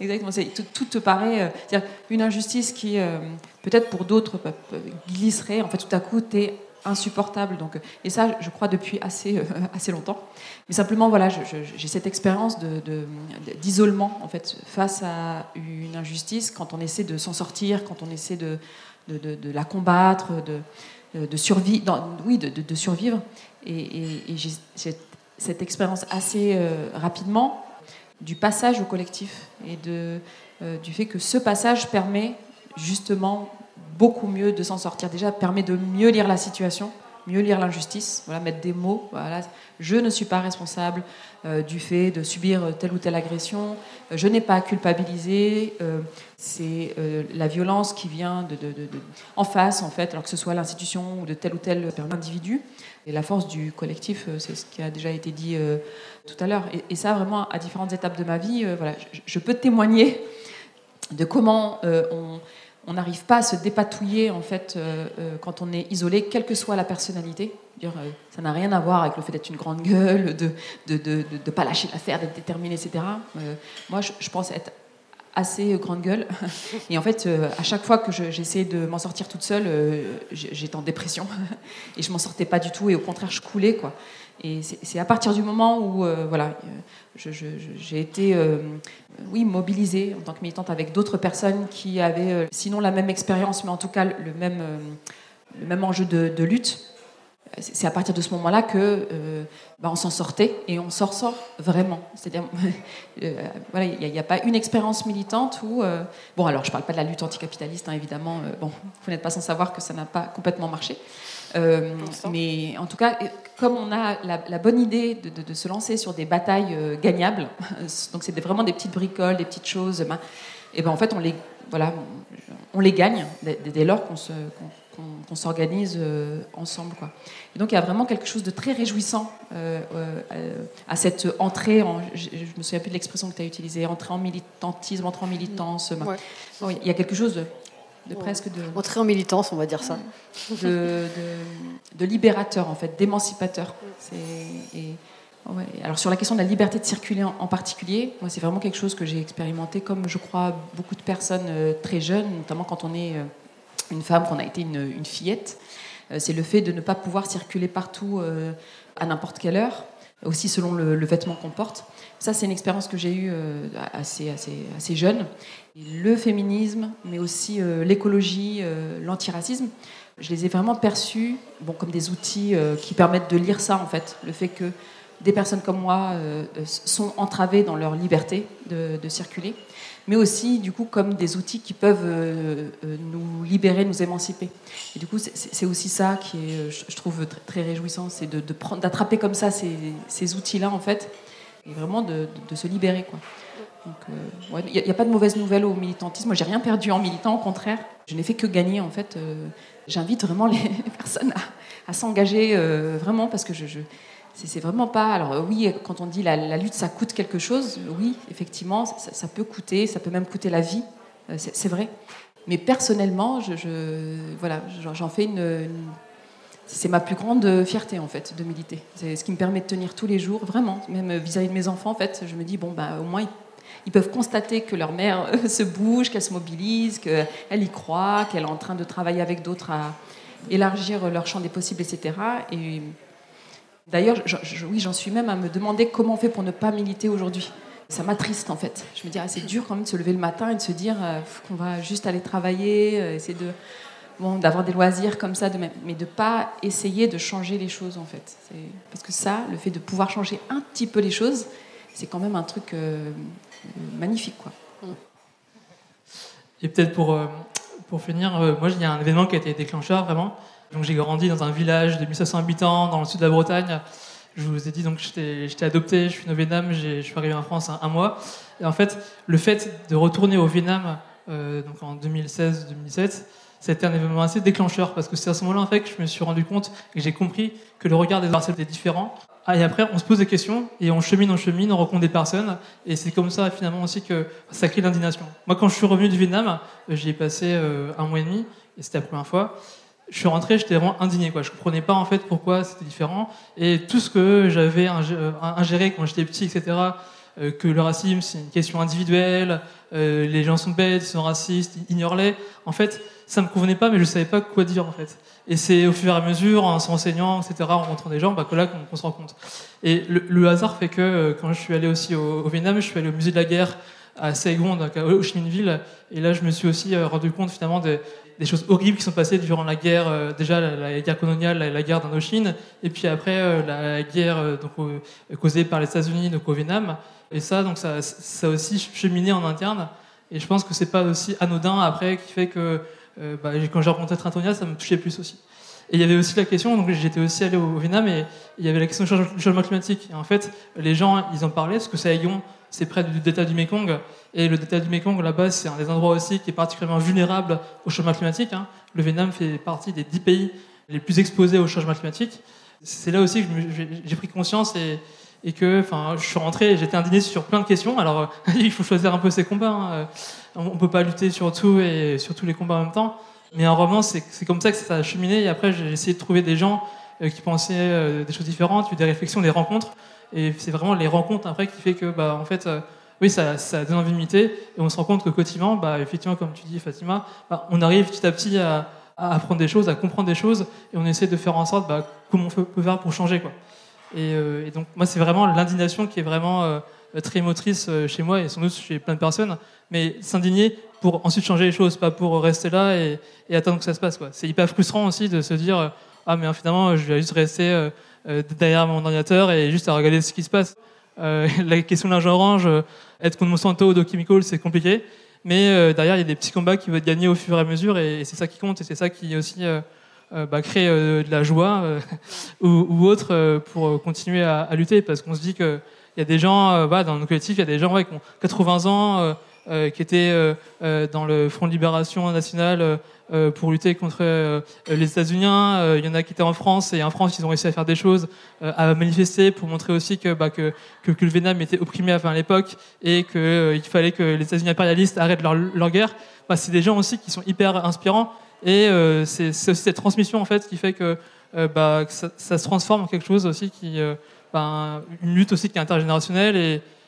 Exactement, tout, tout, te paraît. une injustice qui, peut-être pour d'autres, glisserait, en fait, tout à coup, tu es insupportable. Donc, et ça, je crois depuis assez, euh, [LAUGHS] assez longtemps. Mais simplement, voilà, j'ai cette expérience d'isolement de, en fait face à une injustice quand on essaie de s'en sortir, quand on essaie de, de la combattre, de, survivre, oui, de, survivre. Et, j'ai cette expérience assez euh, rapidement du passage au collectif et de, euh, du fait que ce passage permet justement beaucoup mieux de s'en sortir. Déjà, permet de mieux lire la situation, mieux lire l'injustice, voilà, mettre des mots. Voilà, je ne suis pas responsable euh, du fait de subir telle ou telle agression. Euh, je n'ai pas à culpabiliser. Euh, c'est la violence qui vient de, en face, en fait, alors que ce soit l'institution ou de tel ou tel individu. Et la force du collectif, c'est ce qui a déjà été dit tout à l'heure. Et, ça, vraiment, à différentes étapes de ma vie, voilà, je, peux témoigner de comment on on n'arrive pas à se dépatouiller en fait euh, euh, quand on est isolé, quelle que soit la personnalité. Euh, ça n'a rien à voir avec le fait d'être une grande gueule, de ne de, de, pas lâcher l'affaire, d'être déterminé, etc. moi, je, pense être assez grande gueule. [LAUGHS] Et en fait, à chaque fois que j'essayais de m'en sortir toute seule, j'étais en dépression. [LAUGHS] Et je m'en sortais pas du tout. Et au contraire, je coulais. Quoi. Et c'est à partir du moment où voilà, j'ai été euh, oui, mobilisée en tant que militante avec d'autres personnes qui avaient, euh, sinon la même expérience, mais en tout cas le même, euh, le même enjeu de, lutte. C'est à partir de ce moment-là que bah, on s'en sortait et on s'en sort vraiment. C'est-à-dire, [LAUGHS] voilà, il n'y a, pas une expérience militante où, bon, alors je ne parle pas de la lutte anticapitaliste, hein, évidemment. bon, vous n'êtes pas sans savoir que ça n'a pas complètement marché. Euh, mais en tout cas, comme on a la, bonne idée de, se lancer sur des batailles euh, gagnables, [LAUGHS] donc c'est vraiment des petites bricoles, des petites choses, ben, et ben en fait on les, voilà, on les gagne dès, lors qu'on se, qu'on s'organise euh, ensemble. Quoi. Et donc il y a vraiment quelque chose de très réjouissant à cette entrée, en, je, ne me souviens plus de l'expression que tu as utilisée, entrée en militantisme, entrée en militance. Ben, il y a quelque chose de de presque de entrer en militance, on va dire ça, de, de, libérateur en fait, d'émancipateur. Et, Alors sur la question de la liberté de circuler en, particulier, moi c'est vraiment quelque chose que j'ai expérimenté, comme je crois beaucoup de personnes euh, très jeunes, notamment quand on est euh, une femme, qu'on a été une, fillette. Euh, c'est le fait de ne pas pouvoir circuler partout à n'importe quelle heure, aussi selon le, vêtement qu'on porte. Ça, c'est une expérience que j'ai eue assez, assez, assez jeune le féminisme, mais aussi euh, l'écologie, euh, l'antiracisme, je les ai vraiment perçus bon, comme des outils euh, qui permettent de lire ça, en fait. Le fait que des personnes comme moi sont entravées dans leur liberté de, circuler, mais aussi, du coup, comme des outils qui peuvent nous libérer, nous émanciper. Et du coup, c'est aussi ça qui est, je trouve, très, réjouissant, c'est d'attraper comme ça ces, outils-là, en fait, et vraiment de, de se libérer, quoi. Il n'y euh, a, pas de mauvaise nouvelle au militantisme. Moi, j'ai rien perdu en militant, au contraire. Je n'ai fait que gagner, en fait. Euh, j'invite vraiment les [LAUGHS] personnes à, s'engager, euh, vraiment, parce que je c'est vraiment pas. Alors, oui, quand on dit la, lutte, ça coûte quelque chose, oui, effectivement, ça, peut coûter, ça peut même coûter la vie, c'est vrai. Mais personnellement, voilà, j'en fais une, c'est ma plus grande fierté en fait de militer. C'est ce qui me permet de tenir tous les jours, vraiment, même vis-à-vis de mes enfants en fait. Je me dis bon bah au moins ils peuvent constater que leur mère se bouge, qu'elle se mobilise, qu'elle y croit, qu'elle est en train de travailler avec d'autres à élargir leur champ des possibles, etc. Et d'ailleurs, oui, j'en suis même à me demander comment on fait pour ne pas militer aujourd'hui. Ça m'attriste en fait. Je me dis, ah, c'est dur quand même de se lever le matin et de se dire euh, qu'on va juste aller travailler, euh, essayer de bon, d'avoir des loisirs comme ça, mais de pas essayer de changer les choses en fait. Parce que ça, le fait de pouvoir changer un petit peu les choses, c'est quand même un truc euh, magnifique quoi. Et peut-être pour, pour finir, moi il y a un événement qui a été déclencheur vraiment. Donc j'ai grandi dans un village de 1500 habitants dans le sud de la Bretagne. Je vous ai dit donc j'étais adopté, je suis au Vietnam, je suis arrivé en France un, mois. Et en fait, le fait de retourner au Vietnam donc en 2016-2017, c'était un événement assez déclencheur parce que c'est à ce moment-là en fait que je me suis rendu compte et j'ai compris que le regard des Marseillais était différent. Ah, et après, on se pose des questions et on chemine, on chemine, on rencontre des personnes et c'est comme ça finalement aussi que ça crée l'indignation. Moi, quand je suis revenu du Vietnam, j'y ai passé euh, un mois et demi et c'était la première fois. Je suis rentré, j'étais vraiment indigné. Quoi. Je comprenais pas en fait pourquoi c'était différent et tout ce que j'avais euh, ingéré quand j'étais petit, etc. Euh, que le racisme c'est une question individuelle, les gens sont bêtes, ils sont racistes, ignorent-les. En fait, ça me convenait pas, mais je savais pas quoi dire en fait. Et c'est au fur et à mesure, en s'enseignant, etc., en rencontrant des gens, bah, que là qu'on se rend compte. Et le, hasard fait que euh, quand je suis allé aussi au, Vietnam, je suis allé au musée de la guerre à Saigon, donc à Ho Chi Minh Ville, et là je me suis aussi euh, rendu compte finalement des, des, choses horribles qui sont passées durant la guerre, euh, déjà la, guerre coloniale, la, guerre d'Indochine, et puis après la guerre donc, causée par les États-Unis donc au Vietnam. Et ça, donc ça, ça a aussi cheminé en interne. Et je pense que c'est pas aussi anodin après qui fait que euh, bah, quand j'ai rencontré Trintonia, ça me touchait plus aussi. Et il y avait aussi la question, donc j'étais aussi allé au Vietnam, et il y avait la question du changement climatique. Et en fait, les gens, ils en parlaient, parce que Yon, c'est près du delta du Mekong, et le delta du Mekong, là-bas, c'est un des endroits aussi qui est particulièrement vulnérable au changement climatique. Hein. Le Vietnam fait partie des dix pays les plus exposés au changement climatique. C'est là aussi que j'ai pris conscience et, que enfin, je suis rentré et j'étais indigné sur plein de questions. Alors, [LAUGHS] il faut choisir un peu ses combats. Hein. On ne peut pas lutter sur tout et sur tous les combats en même temps. Mais un roman, c'est comme ça que ça a cheminé. Et après, j'ai essayé de trouver des gens euh, qui pensaient euh, des choses différentes, des réflexions, des rencontres. Et c'est vraiment les rencontres après qui fait que, bah, en fait, euh, oui, ça, ça donne envie de Et on se rend compte que quotidiennement, bah, effectivement, comme tu dis, Fatima, bah, on arrive petit à petit à, apprendre des choses, à comprendre des choses. Et on essaie de faire en sorte bah, comment on peut faire pour changer. Quoi. Et, et donc, moi, c'est vraiment l'indignation qui est vraiment très motrice chez moi et sans doute chez plein de personnes mais s'indigner pour ensuite changer les choses, pas pour rester là et, attendre que ça se passe. C'est hyper frustrant aussi de se dire Ah, mais finalement, je vais juste rester euh, euh, derrière mon ordinateur et juste à regarder ce qui se passe. Euh, [LAUGHS] la question de l'argent orange, être contre Monsanto ou Chemical, c'est compliqué. Mais derrière, il y a des petits combats qui vont être gagnés au fur et à mesure et, c'est ça qui compte et c'est ça qui aussi bah, crée de la joie [LAUGHS] ou, autre pour continuer à, lutter parce qu'on se dit qu'il y a des gens, dans nos collectifs, il y a des gens qui ont 80 ans euh, qui euh, euh, dans le Front de Libération Nationale pour lutter contre les États-Unis. Il y en a qui étaient en France et en France, ils ont réussi à faire des choses, à manifester pour montrer aussi que, bah, que, que, le Vietnam était opprimé à l'époque et qu'il fallait que les États-Unis impérialistes arrêtent leur, leur guerre. Bah, c'est des gens aussi qui sont hyper inspirants et c'est aussi cette transmission en fait qui fait que, bah, ça, se transforme en quelque chose aussi qui, une lutte aussi qui est intergénérationnelle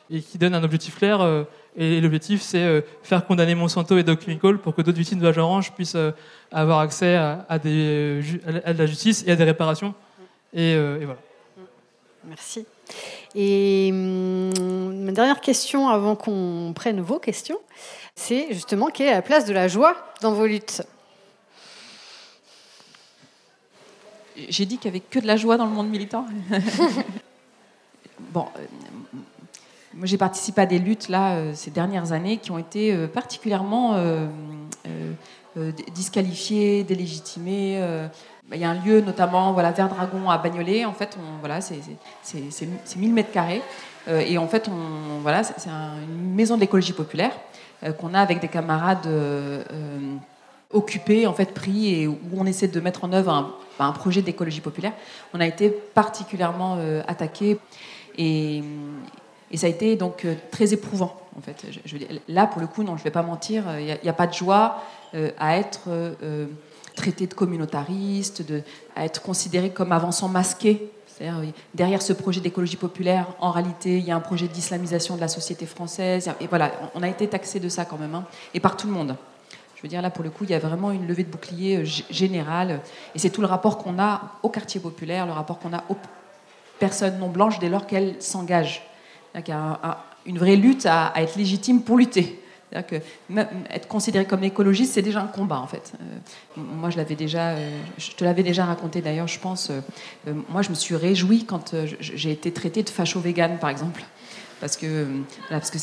et qui donne un objectif clair. Et l'objectif, c'est euh, faire condamner Monsanto et Doc Chemical pour que d'autres victimes de l'agent orange puissent euh, avoir accès à, des, à, de la justice et à des réparations. Et, euh, voilà. Merci. Et hum, ma dernière question avant qu'on prenne vos questions, c'est justement quelle est la place de la joie dans vos luttes? J'ai dit qu'il n'y avait que de la joie dans le monde militant. [LAUGHS] bon, j'ai participé à des luttes là euh, ces dernières années qui ont été euh, particulièrement euh, disqualifiées, délégitimées. Il y a un lieu notamment, voilà, Vert Dragon à Bagnolet. En fait, on, voilà, c'est 1000 mètres carrés. et en fait, on, voilà, c'est une maison d'écologie populaire qu'on a avec des camarades occupés, en fait, pris, et où on essaie de mettre en œuvre un, un projet d'écologie populaire. On a été particulièrement attaqué. Et, et ça a été donc euh, très éprouvant, en fait. Là, pour le coup, non, je ne vais pas mentir, il euh, n'y a, pas de joie euh, à être traité de communautariste, à être considéré comme avançant masqué. Derrière ce projet d'écologie populaire, en réalité, il y a un projet d'islamisation de la société française. Et voilà, on a été taxé de ça quand même, hein, et par tout le monde. Je veux dire, là, pour le coup, il y a vraiment une levée de bouclier générale. Et c'est tout le rapport qu'on a au quartier populaire, le rapport qu'on a aux personnes non blanches dès lors qu'elles s'engagent. Il y a une vraie lutte à, être légitime pour lutter. Que être considéré comme écologiste, c'est déjà un combat en fait. Euh, moi, je déjà, euh, je te l'avais déjà raconté d'ailleurs, je pense. moi, je me suis réjouie quand j'ai été traitée de facho-vegan, par exemple, parce que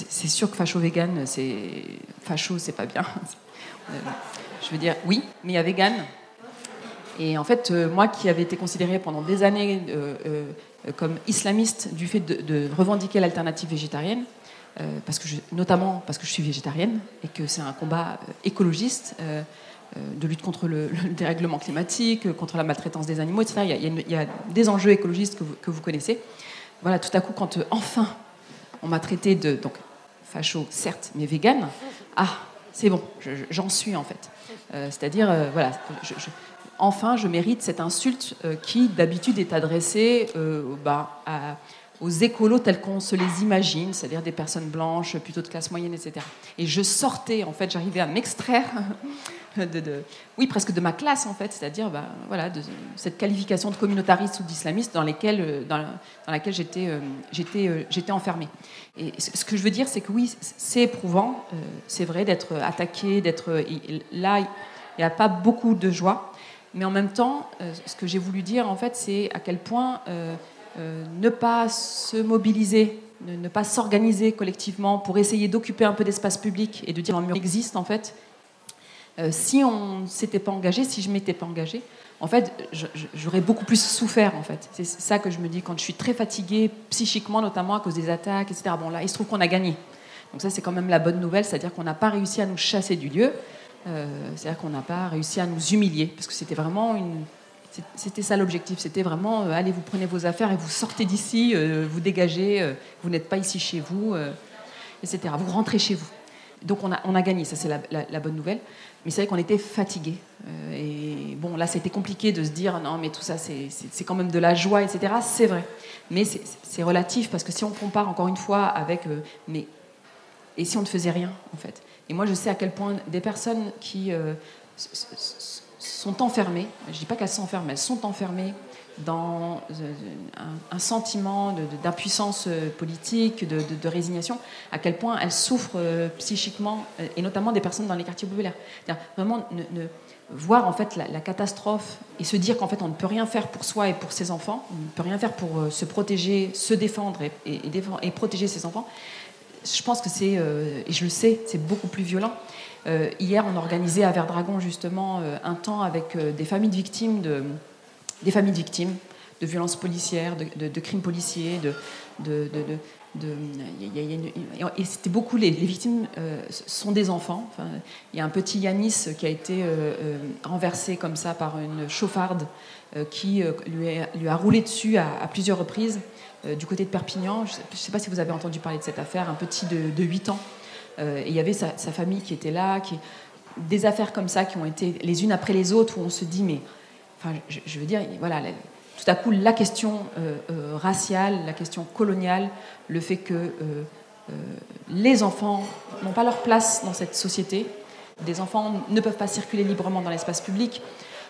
c'est sûr que facho-vegan, c'est facho, c'est pas bien. [LAUGHS] Euh, je veux dire, oui, mais il y a vegan. Et en fait, euh, moi qui avais été considérée pendant des années euh, comme islamiste du fait de, revendiquer l'alternative végétarienne, parce que notamment parce que je suis végétarienne et que c'est un combat écologiste de lutte contre le, [LAUGHS] dérèglement climatique, contre la maltraitance des animaux, etc. Il y a, des enjeux écologistes que vous, connaissez. Voilà, tout à coup, quand enfin on m'a traité de donc facho, certes, mais vegan, ah, c'est bon, j'en suis en fait. Euh, c'est-à-dire, euh, voilà, enfin, je mérite cette insulte euh, qui d'habitude est adressée bah, aux écolos tels qu'on se les imagine, c'est-à-dire des personnes blanches, plutôt de classe moyenne, etc. Et je sortais, en fait, j'arrivais à m'extraire [LAUGHS] de, oui, presque de ma classe en fait, c'est-à-dire bah, voilà, de cette qualification de communautariste ou d'islamiste dans, dans laquelle j'étais, j'étais enfermée. Et ce que je veux dire, c'est que oui, c'est éprouvant, euh, c'est vrai d'être attaqué, d'être là, il n'y a pas beaucoup de joie, mais en même temps, euh, ce que j'ai voulu dire, en fait, c'est à quel point euh, ne pas se mobiliser, ne, pas s'organiser collectivement pour essayer d'occuper un peu d'espace public et de dire un mur existe, en fait, si on ne s'était pas engagé, si je m'étais pas engagé, en fait, j'aurais beaucoup plus souffert, en fait. C'est ça que je me dis quand je suis très fatiguée, psychiquement notamment à cause des attaques, etc. Bon, là, il se trouve qu'on a gagné. Donc ça, c'est quand même la bonne nouvelle, c'est-à-dire qu'on n'a pas réussi à nous chasser du lieu, euh, c'est-à-dire qu'on n'a pas réussi à nous humilier, parce que c'était vraiment une... C'était ça l'objectif, c'était vraiment, euh, allez, vous prenez vos affaires et vous sortez d'ici, euh, vous dégagez, vous n'êtes pas ici chez vous, etc. Vous rentrez chez vous. Donc on a, on a gagné, ça c'est la, bonne nouvelle. Mais c'est vrai qu'on était fatigués. Euh, et bon, là c'était compliqué de se dire non, mais tout ça c'est quand même de la joie, etc. C'est vrai. Mais c'est relatif parce que si on compare encore une fois avec. Euh, mais, et si on ne faisait rien en fait? Et moi je sais à quel point des personnes qui euh, sont enfermées, je ne dis pas qu'elles s'enferment, elles sont enfermées dans euh, un, sentiment d'impuissance euh, politique, de, résignation, à quel point elles souffrent psychiquement, et notamment des personnes dans les quartiers populaires. Vraiment, voir en fait la, catastrophe et se dire qu'en fait on ne peut rien faire pour soi et pour ses enfants, on ne peut rien faire pour se protéger, se défendre et, protéger ses enfants. Je pense que c'est, et je le sais, c'est beaucoup plus violent. hier, on organisait à Verdragon justement un temps avec des familles de victimes de violences policières, de, crimes policiers, et c'était beaucoup les, victimes euh, sont des enfants. il y a un petit Yanis qui a été euh, euh, renversé comme ça par une chauffarde qui lui, a roulé dessus à, plusieurs reprises du côté de Perpignan. Je ne sais, pas si vous avez entendu parler de cette affaire, un petit de, 8 ans. et il y avait sa, famille qui était là, des affaires comme ça qui ont été les unes après les autres où on se dit mais je, veux dire, voilà, tout à coup, la question euh, euh, raciale, la question coloniale, le fait que euh, les enfants n'ont pas leur place dans cette société, des enfants ne peuvent pas circuler librement dans l'espace public,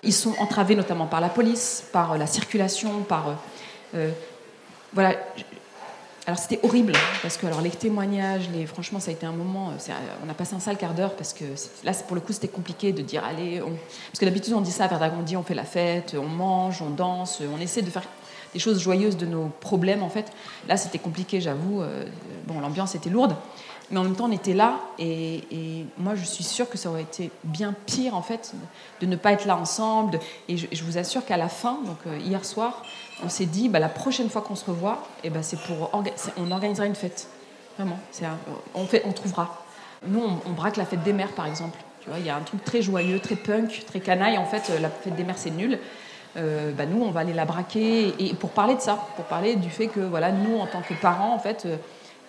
ils sont entravés notamment par la police, par la circulation, par... voilà, alors c'était horrible parce que alors les témoignages, les franchement ça a été un moment, euh, on a passé un sale quart d'heure parce que là pour le coup c'était compliqué de dire allez, parce que d'habitude on dit ça à Verdagon, on dit on fait la fête, on mange, on danse, on essaie de faire des choses joyeuses de nos problèmes en fait. Là c'était compliqué j'avoue, euh, bon l'ambiance était lourde, mais en même temps on était là et, moi je suis sûre que ça aurait été bien pire en fait de ne pas être là ensemble et je, vous assure qu'à la fin, donc euh, hier soir, on s'est dit, bah, la prochaine fois qu'on se revoit, eh ben, c'est pour on organisera une fête. Vraiment, on, fait, on trouvera. Nous, on, braque la fête des mères, par exemple. Tu vois, il y a un truc très joyeux, très punk, très canaille. En fait, la fête des mères, c'est nul. Euh, bah, nous, on va aller la braquer et pour parler de ça, pour parler du fait que voilà, nous, en tant que parents, en fait, euh,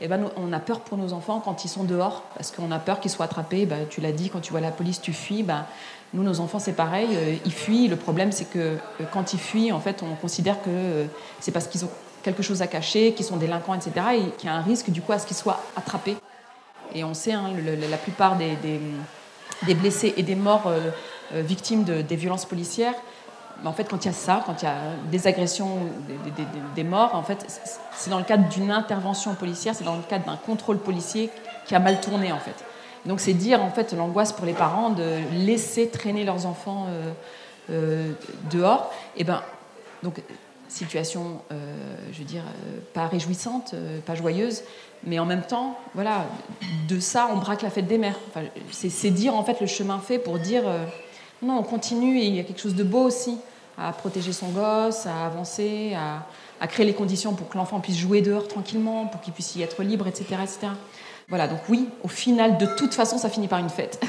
eh ben, on a peur pour nos enfants quand ils sont dehors, parce qu'on a peur qu'ils soient attrapés. Ben, tu l'as dit, quand tu vois la police, tu fuis. Ben, nous, nos enfants, c'est pareil, euh, ils fuient. Le problème, c'est que euh, quand ils fuient, en fait, on considère que euh, c'est parce qu'ils ont quelque chose à cacher, qu'ils sont délinquants, etc., et qu'il y a un risque, du coup, à ce qu'ils soient attrapés. Et on sait, hein, la plupart des, blessés et des morts victimes de, des violences policières, en fait, quand il y a ça, quand il y a des agressions, des, des morts, en fait, c'est dans le cadre d'une intervention policière, c'est dans le cadre d'un contrôle policier qui a mal tourné, en fait. Donc c'est dire en fait l'angoisse pour les parents de laisser traîner leurs enfants euh, euh, dehors. Et eh ben donc situation, euh, je veux dire, pas réjouissante, pas joyeuse, mais en même temps, voilà, de ça on braque la fête des mères. c'est dire en fait le chemin fait pour dire non, on continue et il y a quelque chose de beau aussi à protéger son gosse, à avancer, à, à créer les conditions pour que l'enfant puisse jouer dehors tranquillement, pour qu'il puisse y être libre, etc., etc. Voilà, donc oui, au final, de toute façon, ça finit par une fête.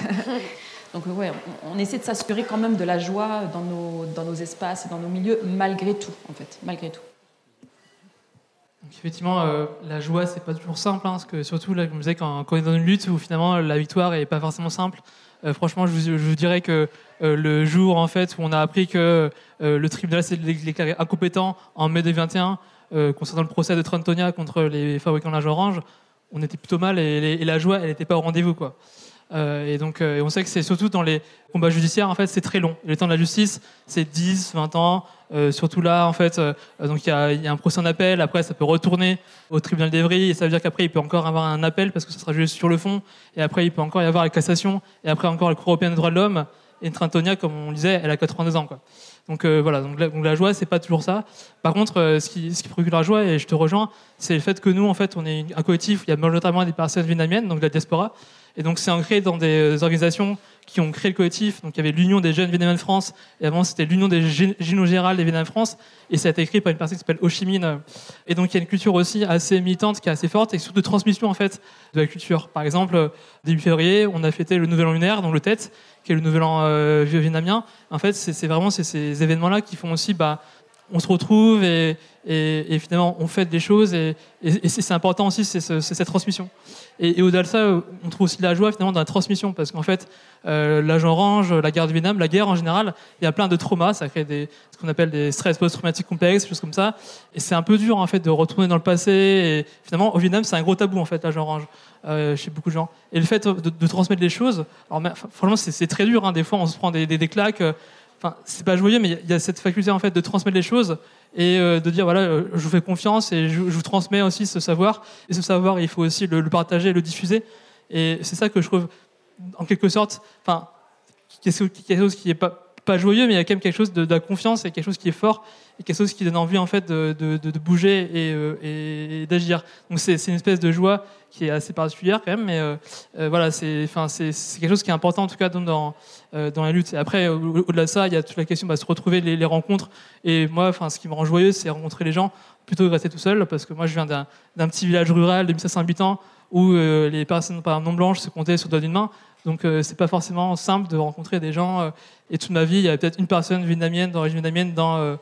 [LAUGHS] donc ouais, on, essaie de s'assurer quand même de la joie dans nos, dans nos espaces et dans nos milieux, malgré tout, en fait, malgré tout. Donc effectivement, euh, la joie, c'est pas toujours simple, hein, parce que surtout, là, comme je disais, quand, on est dans une lutte où finalement la victoire est pas forcément simple, franchement, je vous, dirais que euh, le jour en fait où on a appris que le tribunal s'est déclaré incompétent en mai 2021 concernant le procès de Trentonia contre les fabricants de linge orange, on était plutôt mal et, la joie, elle n'était pas au rendez-vous. quoi. Euh, et donc, euh, on sait que c'est surtout dans les combats judiciaires, en fait, c'est très long. le temps de la justice, c'est 10, 20 ans. Euh, surtout là, en fait, donc il y, a un procès en appel. Après, ça peut retourner au tribunal d'Evry. Et ça veut dire qu'après, il peut encore avoir un appel parce que ça sera juste sur le fond. Et après, il peut encore y avoir la cassation. Et après, encore la Cour européenne des droits de l'homme. Et Trentonia, comme on disait, elle a 82 ans. Donc voilà, donc la, donc la joie, c'est pas toujours ça. Par contre, ce, qui, ce procure la joie, et je te rejoins, c'est le fait que nous, en fait, on est un collectif, il y a notamment des personnes vietnamiennes, donc de la diaspora, et donc c'est ancré dans des organisations qui ont créé le collectif. Donc il y avait l'Union des jeunes Vietnamiens de France, et avant c'était l'Union des génogérales des Vietnamiens de France, et ça a été écrit par une personne qui s'appelle Ho Chi Minh. Et donc il y a une culture aussi assez militante, qui est assez forte, et surtout de transmission en fait de la culture. Par exemple, début février, on a fêté le Nouvel An lunaire, donc le Tête, qui est le Nouvel An euh, vietnamien. En fait, c'est vraiment ces événements-là qui font aussi bah, on se retrouve et, finalement on fait des choses et, c'est important aussi c'est cette transmission. Et, au-delà de ça on trouve aussi la joie finalement dans la transmission parce qu'en fait euh, l'âge orange la guerre du Vietnam la guerre en général il y a plein de traumas ça crée ce qu'on appelle des stress post-traumatiques complexes choses comme ça. Et c'est un peu dur en fait de retourner dans le passé et finalement au Vietnam c'est un gros tabou en fait l'âge orange euh, chez beaucoup de gens. Et le fait de, transmettre les choses alors franchement c'est très dur hein. des fois on se prend des, des, des claques enfin, c'est pas joyeux, mais il y, a cette faculté en fait de transmettre les choses et euh, de dire voilà, euh, je vous fais confiance et je, vous transmets aussi ce savoir. Et ce savoir, il faut aussi le, partager, le diffuser. Et c'est ça que je trouve, en quelque sorte, enfin, quelque chose qui est pas pas joyeux, mais il y a quand même quelque chose de, la confiance et quelque chose qui est fort et quelque chose qui donne envie en fait de, bouger euh, et, d'agir. Donc c'est une espèce de joie qui est assez particulière quand même, mais euh, euh, voilà, c'est quelque chose qui est important en tout cas dans dans, dans la lutte. Après, au-delà de ça, il y a toute la question de bah, se retrouver les, rencontres. Et moi, ce qui me rend joyeux, c'est rencontrer les gens plutôt que rester tout seul, parce que moi, je viens d'un petit village rural de 1500 habitants où les personnes par non blanches se comptaient sur le doigt d'une main. Donc euh, c'est pas forcément simple de rencontrer des gens. Euh, et toute ma vie, il y avait peut-être une personne vietnamienne, d'origine vietnamienne, dans, euh,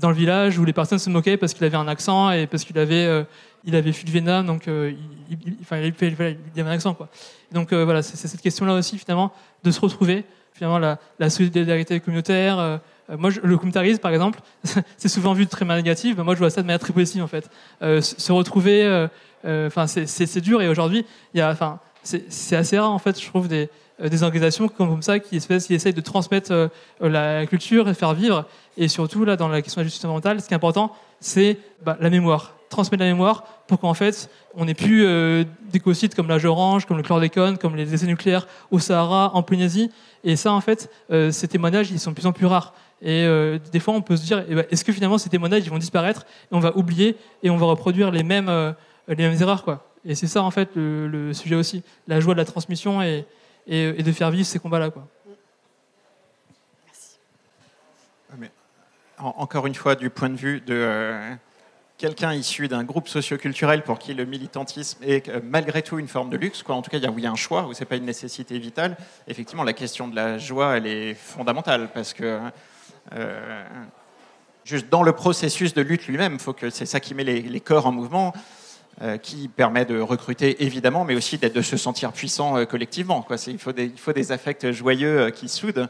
dans le village où les personnes se moquaient parce qu'il avait un accent et parce qu'il avait, il avait fui le Vietnam, donc il, enfin, il, il, avait un accent. Quoi. donc voilà, c'est cette question-là aussi, finalement, de se retrouver, finalement, la, solidarité communautaire. moi, le communautarisme, par exemple, [LAUGHS] c'est souvent vu de très mal négatif. Mais moi, je vois ça de manière très positive, en fait. se retrouver, enfin, c'est dur. Et aujourd'hui, il y a, enfin, c'est assez rare, en fait, je trouve, des, euh, des organisations comme ça qui, essayent de transmettre euh, la culture et faire vivre. Et surtout, là, dans la question de la justice environnementale, ce qui est important, c'est bah, la mémoire. Transmettre la mémoire pour qu'en fait, on n'ait plus euh, comme l'âge orange, comme le chlordécone, comme les essais nucléaires au Sahara, en Polynésie. Et ça, en fait, ces témoignages, ils sont de plus en plus rares. Et des fois, on peut se dire, eh ben, est-ce que finalement, ces témoignages, ils vont disparaître et on va oublier et on va reproduire les mêmes, erreurs, quoi. Et c'est ça, en fait, le, sujet aussi. La joie de la transmission et, et, de faire vivre ces combats-là. Quoi. Merci. encore une fois, du point de vue de euh, quelqu'un issu d'un groupe socioculturel pour qui le militantisme est euh, malgré tout une forme de luxe, en tout cas, il y a, oui, un choix, où ce n'est pas une nécessité vitale, effectivement, la question de la joie, elle est fondamentale, parce que euh, juste dans le processus de lutte lui-même, faut que c'est ça qui met les, corps en mouvement qui permet de recruter évidemment, mais aussi de se sentir puissant euh, collectivement. Il, faut des, il faut affects joyeux euh, qui soudent.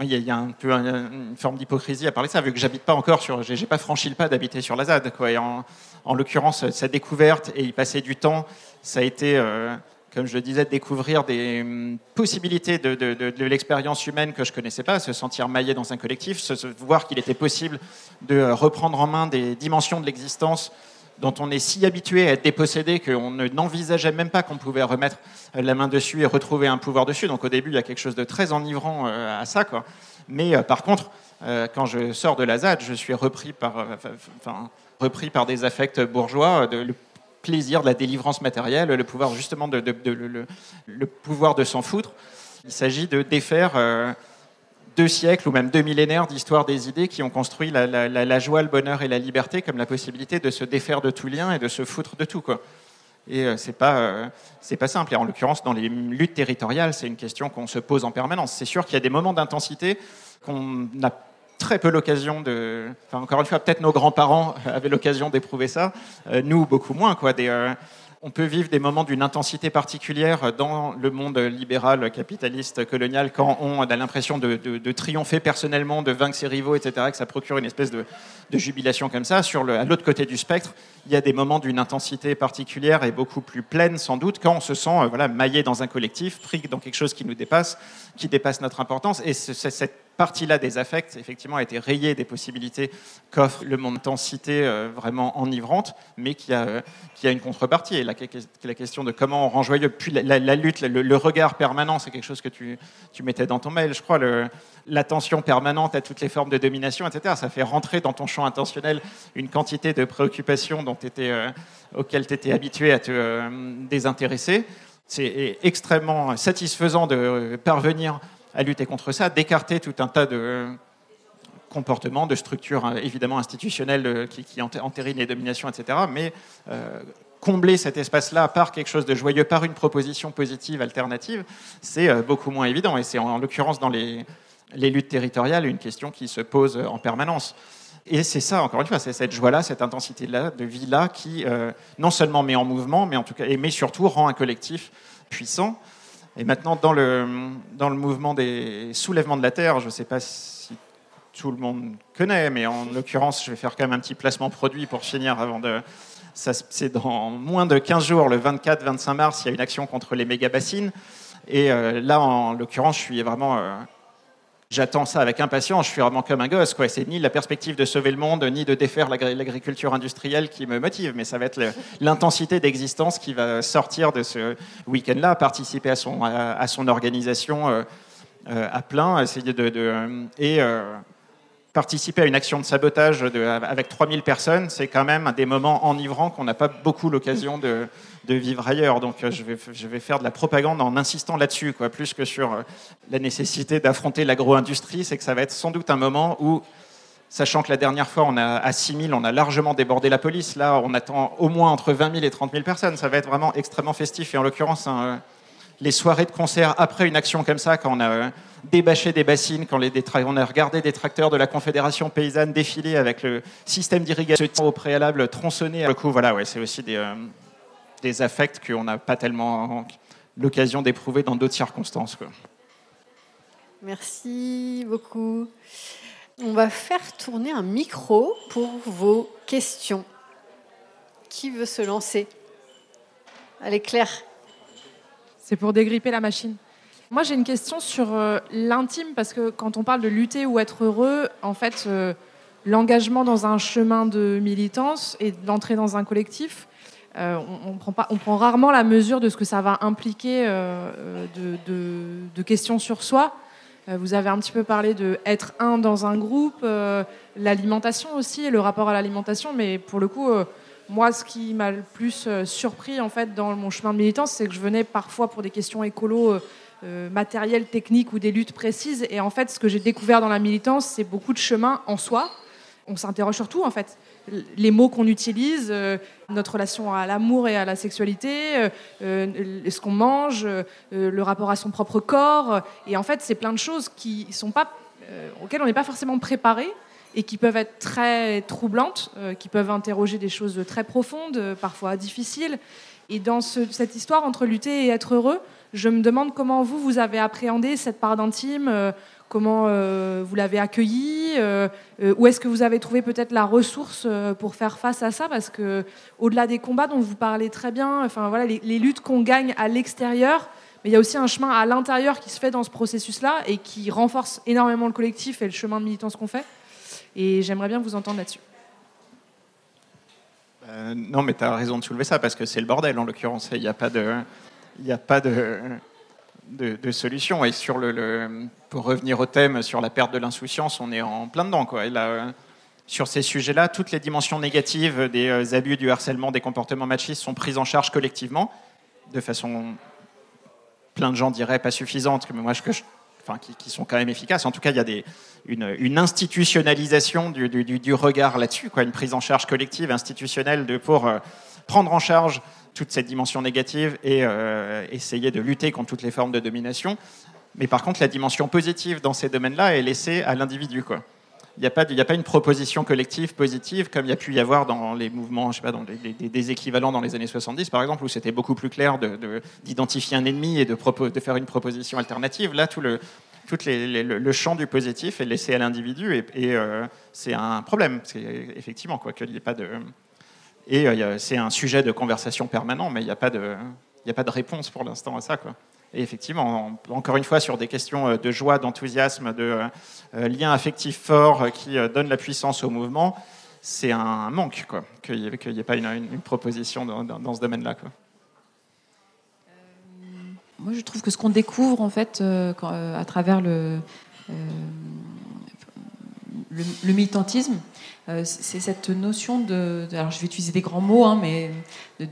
Il y, a, un peu un- une forme d'hypocrisie à parler de ça, vu que j'habite pas encore sur, j'ai pas franchi le pas d'habiter sur la ZAD. En, en l'occurrence, sa découverte et y passer du temps, ça a été, euh, comme je le disais, découvrir des hum, possibilités de, l'expérience humaine que je connaissais pas, se sentir maillé dans un collectif, se, voir qu'il était possible de euh, reprendre en main des dimensions de l'existence dont on est si habitué à être dépossédé qu'on ne- n'envisageait même pas qu'on pouvait remettre la main dessus et retrouver un pouvoir dessus. Donc au début, il y a quelque chose de très enivrant euh, à ça. Quoi. Mais euh, par contre, euh, quand je sors de la ZAD, je suis repris par, enfin, repris par des affects bourgeois, de, le plaisir de la délivrance matérielle, le pouvoir justement de, le, pouvoir de s'en foutre. Il s'agit de défaire deux siècles ou même deux millénaires d'histoire des idées qui ont construit la, joie, le bonheur et la liberté comme la possibilité de se défaire de tout lien et de se foutre de tout. Quoi. Et euh, c'est pas euh, pas simple. Et en l'occurrence, dans les luttes territoriales, c'est une question qu'on se pose en permanence. C'est sûr qu'il y a des moments d'intensité qu'on a très peu l'occasion de. Enfin, encore une fois, peut-être nos grands-parents avaient l'occasion d'éprouver ça. Euh, nous, beaucoup moins. Quoi. Euh, on peut vivre des moments d'une intensité particulière dans le monde libéral, capitaliste, colonial, quand on a l'impression de, triompher personnellement, de vaincre ses rivaux, etc., que ça procure une espèce de, jubilation comme ça. Sur le, à l'autre côté du spectre, il y a des moments d'une intensité particulière et beaucoup plus pleine, sans doute, quand on se sent euh, voilà, maillé dans un collectif, pris dans quelque chose qui nous dépasse, qui dépasse notre importance. Et ce- ce- cette partie-là des affects, effectivement, a été rayée des possibilités qu'offre le monde intensité euh, vraiment enivrante, mais qui a, euh, qui a une contrepartie. Et la, question de comment on rend joyeux, puis la, lutte, le, regard permanent, c'est quelque chose que tu, tu mettais dans ton mail, je crois, l'attention permanente à toutes les formes de domination, etc. Ça fait rentrer dans ton champ intentionnel une quantité de préoccupations dont t'étais, euh, auxquelles tu étais habitué à te euh, désintéresser. C'est extrêmement satisfaisant de parvenir à lutter contre ça, d'écarter tout un tas de comportements, de structures euh, évidemment institutionnelles euh, qui, qui enté- entérinent les dominations, etc. Mais euh, combler cet espace-là par quelque chose de joyeux, par une proposition positive, alternative, c'est beaucoup moins évident. Et c'est en, en l'occurrence dans les, luttes territoriales une question qui se pose en permanence. Et c'est ça, encore une fois, c'est cette joie-là, cette intensité-là, de vie-là, qui non seulement met en mouvement, mais, en tout cas, mais surtout rend un collectif puissant. Et maintenant, dans le, dans le mouvement des soulèvements de la Terre, je ne sais pas si tout le monde connaît, mais en l'occurrence, je vais faire quand même un petit placement produit pour finir avant de... C'est dans moins de 15 jours, le 24-25 mars, il y a une action contre les méga-bassines. Et euh, là, en l'occurrence, je suis vraiment... euh, J'attends ça avec impatience, je suis vraiment comme un gosse. Quoi. C'est ni la perspective de sauver le monde, ni de défaire l'agri- l'agriculture industrielle qui me motive, mais ça va être l'intensité d'existence qui va sortir de ce week-end-là, participer à son, à, son organisation euh, euh, à plein, essayer de, de- et euh, participer à une action de sabotage de- avec 3000 personnes, c'est quand même des moments enivrants qu'on n'a pas beaucoup l'occasion de, de vivre ailleurs. Donc euh, je vais, je vais faire de la propagande en insistant là-dessus, quoi, plus que sur euh, la nécessité d'affronter l'agro-industrie, c'est que ça va être sans doute un moment où, sachant que la dernière fois, on a, à 6000, on a largement débordé la police, là, on attend au moins entre 20 000 et 30 000 personnes. Ça va être vraiment extrêmement festif. Et en l'occurrence, un, euh, les soirées de concert après une action comme ça, quand on a débâché des bassines, quand on a regardé des tracteurs de la Confédération paysanne défiler avec le système d'irrigation au préalable tronçonné. Du coup, voilà, ouais, c'est aussi des, des affects qu'on n'a pas tellement l'occasion d'éprouver dans d'autres circonstances. Quoi. Merci beaucoup. On va faire tourner un micro pour vos questions. Qui veut se lancer? Allez, Claire. C'est pour dégripper la machine. Moi, j'ai une question sur euh, l'intime, parce que quand on parle de lutter ou être heureux, en fait, euh, l'engagement dans un chemin de militance et d'entrer dans un collectif, euh, on, prend rarement la mesure de ce que ça va impliquer euh, euh, de, questions sur soi. Vous avez un petit peu parlé de être un dans un groupe, l'alimentation aussi, le rapport à l'alimentation, mais pour le coup, moi, ce qui m'a le plus surpris en fait dans mon chemin de militance, c'est que je venais parfois pour des questions écolo, matérielles, techniques ou des luttes précises. Et en fait, ce que j'ai découvert dans la militance, c'est beaucoup de chemin en soi. On s'interroge sur tout en fait. Les mots qu'on utilise, euh, notre relation à l'amour et à la sexualité, euh, euh, ce qu'on mange, le rapport à son propre corps. Et en fait, c'est plein de choses qui sont pas, auxquelles on n'est pas forcément préparé et qui peuvent être très troublantes, qui peuvent interroger des choses très profondes, parfois difficiles. Et dans cette histoire entre lutter et être heureux, je me demande comment vous, vous avez appréhendé cette part d'intime, euh, comment vous l'avez accueillie, où est-ce que vous avez trouvé peut-être la ressource pour faire face à ça, parce que au-delà des combats dont vous parlez très bien, enfin voilà, les, luttes qu'on gagne à l'extérieur, mais il y a aussi un chemin à l'intérieur qui se fait dans ce processus-là et qui renforce énormément le collectif et le chemin de militance qu'on fait. Et j'aimerais bien vous entendre là-dessus. Euh, non, mais tu as raison de soulever ça, parce que c'est le bordel en l'occurrence. Il n'y a pas de, il a pas de, de, solution. Et sur le, pour revenir au thème, sur la perte de l'insouciance, on est en plein dedans. Quoi. sur ces sujets-là, toutes les dimensions négatives des euh, abus, du harcèlement, des comportements machistes sont prises en charge collectivement, de façon, plein de gens diraient pas suffisante, mais moi, je, enfin, qui, sont quand même efficaces. En tout cas, il y a une, institutionnalisation du, du, regard là-dessus, quoi, une prise en charge collective, institutionnelle, de, pour euh, prendre en charge toute cette dimension négative et euh, essayer de lutter contre toutes les formes de domination. Mais par contre, la dimension positive dans ces domaines-là est laissée à l'individu. Il n'y a, a pas une proposition collective positive comme il y a pu y avoir dans les mouvements, je sais pas, dans des, équivalents dans les années 70, par exemple, où c'était beaucoup plus clair d'identifier un ennemi et de, de faire une proposition alternative. Là, tout le, tout le, champ du positif est laissé à l'individu et, euh, c'est un problème. Effectivement quoi qu'il n'y ait pas de et euh, c'est un sujet de conversation permanent, mais il n'y a pas de réponse pour l'instant à ça. Et effectivement, encore une fois, sur des questions euh, de joie, d'enthousiasme, de lien affectif fort qui donne la puissance au mouvement, c'est un manque, qu'il n'y ait, pas une, proposition dans, ce domaine-là. Moi, je trouve que ce qu'on découvre, en fait, euh, euh, à travers euh, le, militantisme, c'est cette notion de, Alors, je vais utiliser des grands mots, hein, mais de,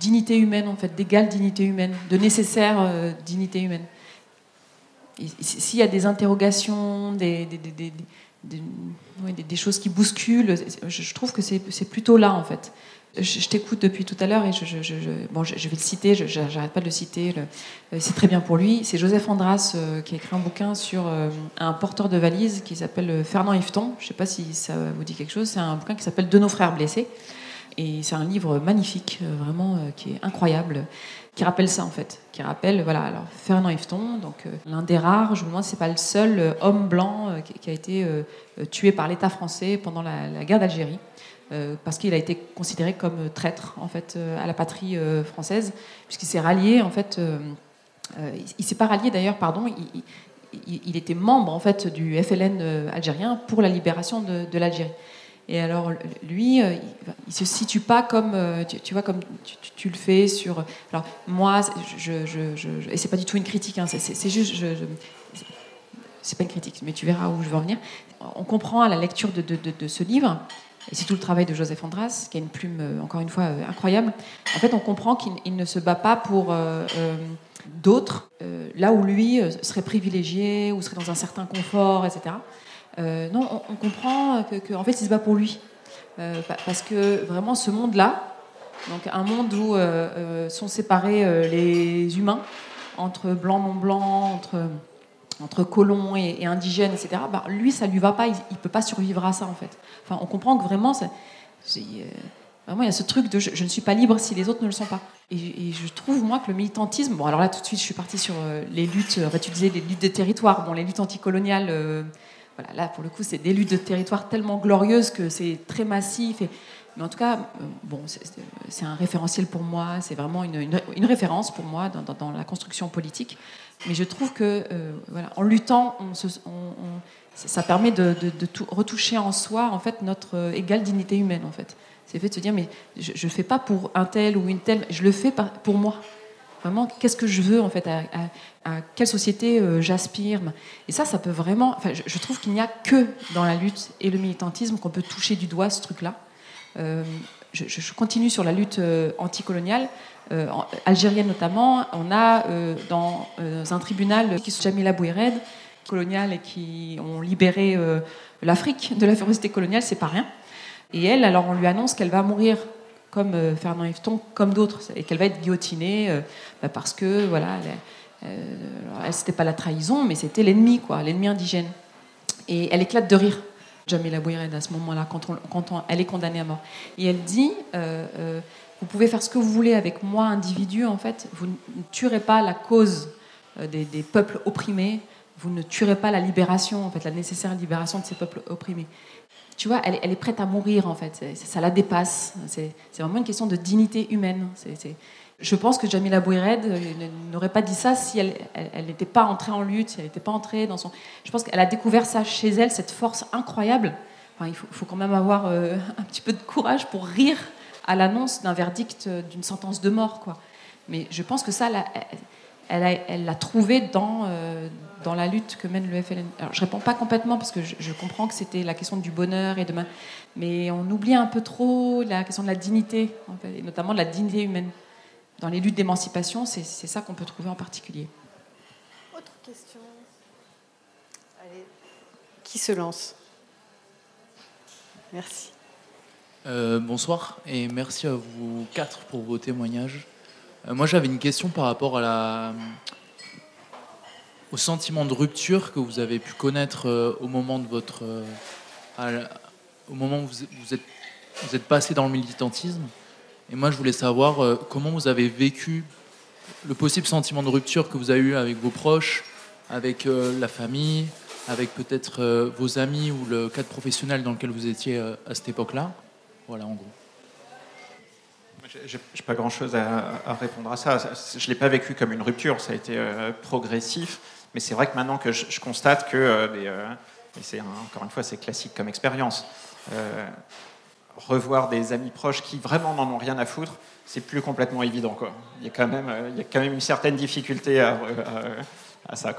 dignité humaine, en fait, d'égale dignité humaine, de nécessaire dignité humaine. S'il y a des interrogations, des, des, choses qui bousculent, je trouve que c'est plutôt là, en fait. Je, t'écoute depuis tout à l'heure et je, vais le citer, je n'arrête pas de le citer, euh, c'est très bien pour lui. C'est Joseph Andras euh, qui a écrit un bouquin sur euh, un porteur de valise qui s'appelle Fernand Yveton. Je ne sais pas si ça vous dit quelque chose. C'est un bouquin qui s'appelle De nos frères blessés. Et c'est un livre magnifique, vraiment, qui est incroyable, qui rappelle ça en fait. Qui rappelle, voilà, alors Fernand Yveton, donc l'un des rares, je me demande si c'est pas le seul homme blanc qui, a été tué par l'État français pendant la guerre d'Algérie. Euh, parce qu'il a été considéré comme traître en fait euh, à la patrie euh, française, puisqu'il s'est rallié en fait. il, s'est pas rallié d'ailleurs, pardon. Il, était membre en fait du FLN algérien pour la libération de, l'Algérie. Et alors lui, il, il, se situe pas comme tu, vois comme tu, le fais sur. Alors moi, je, je, je, et c'est pas du tout une critique. Hein, c'est juste, c'est pas une critique, mais tu verras où je veux en venir. On comprend à la lecture de ce livre et c'est tout le travail de Joseph Andras, qui a une plume, euh, encore une fois, euh, incroyable. En fait, on comprend qu'il ne se bat pas pour euh, d'autres, là où lui serait privilégié, ou serait dans un certain confort, etc. non, on, comprend qu'en en fait, il se bat pour lui. parce que vraiment, ce monde-là, donc un monde où sont séparés les humains, entre blancs, non blancs, entre entre colons et, indigènes, etc., bah, lui, ça lui va pas, il ne peut pas survivre à ça, en fait. Enfin, on comprend que vraiment, euh, vraiment, il y a ce truc de je, ne suis pas libre si les autres ne le sont pas. Et, je trouve, moi, que le militantisme, bon, alors là, tout de suite, je suis partie sur euh, les luttes, euh, tu disais les luttes de territoire, bon, les luttes anticoloniales, voilà, là, pour le coup, c'est des luttes de territoire tellement glorieuses que c'est très massif. Mais en tout cas, bon, c'est un référentiel pour moi, c'est vraiment une, référence pour moi dans, la construction politique. Mais je trouve que, voilà, en luttant, ça permet de, retoucher en soi en fait notre euh, égale dignité humaine en fait. C'est fait de se dire mais je ne fais pas pour un tel ou une telle, je le fais pour moi. Vraiment, qu'est-ce que je veux en fait, à, quelle société euh, j'aspire? Et ça, ça peut vraiment. Enfin, je, trouve qu'il n'y a que dans la lutte et le militantisme qu'on peut toucher du doigt ce truc-là. Euh, je, continue sur la lutte anticoloniale. algérienne notamment, on a dans un tribunal qui est Jamila Bouired, coloniales et qui ont libéré euh, l'Afrique de la férocité coloniale, c'est pas rien. Et elle, alors on lui annonce qu'elle va mourir comme euh, Fernand Yveton, comme d'autres, et qu'elle va être guillotinée euh, bah, parce que voilà, elle, c'était pas la trahison, mais c'était l'ennemi, quoi, l'ennemi indigène. Et elle éclate de rire Jamila Bouired à ce moment-là, quand, elle est condamnée à mort. Et elle dit euh, euh, Vous pouvez faire ce que vous voulez avec moi, individu, en fait, vous ne tuerez pas la cause euh, des, peuples opprimés, vous ne tuerez pas la libération, en fait, la nécessaire libération de ces peuples opprimés. Tu vois, elle, est- prête à mourir, en fait. Ça la dépasse. C'est vraiment une question de dignité humaine. Je pense que Jamila Bouired euh, n'aurait pas dit ça si elle n'était pas entrée en lutte, si elle n'était pas entrée dans son. Je pense qu'elle a découvert ça chez elle, cette force incroyable. Enfin, il faut, quand même avoir euh, [LAUGHS] un petit peu de courage pour rire à l'annonce d'un verdict, euh, d'une sentence de mort. Mais je pense que ça, elle l'a trouvé dans, la lutte que mène le FLN. Alors, je réponds pas complètement parce que je, comprends que c'était la question du bonheur et de ma- mais on oublie un peu trop la question de la dignité, et notamment de la dignité humaine. Dans les luttes d'émancipation, c'est c'est ça qu'on peut trouver en particulier. Autre question Allez, qui se lance? Merci. Euh, bonsoir et merci à vous quatre pour vos témoignages. Euh, moi j'avais une question par rapport à la, au sentiment de rupture que vous avez pu connaître euh, au moment de votre, euh, à la- au moment où vous, vous êtes, vous êtes passé dans le militantisme. Et moi je voulais savoir euh, comment vous avez vécu le possible sentiment de rupture que vous avez eu avec vos proches, avec euh, la famille, avec peut-être euh, vos amis ou le cadre professionnel dans lequel vous étiez à cette époque-là? Voilà, en gros. Je n'ai pas grand-chose à, répondre à ça. Je ne l'ai pas vécu comme une rupture, ça a été progressif. Mais c'est vrai que maintenant que je, constate que, et c'est encore une fois, c'est classique comme expérience, revoir des amis proches qui vraiment n'en ont rien à foutre, c'est plus complètement évident. Quoi. Il, y a quand même, euh, il y a quand même une certaine difficulté à, à ça.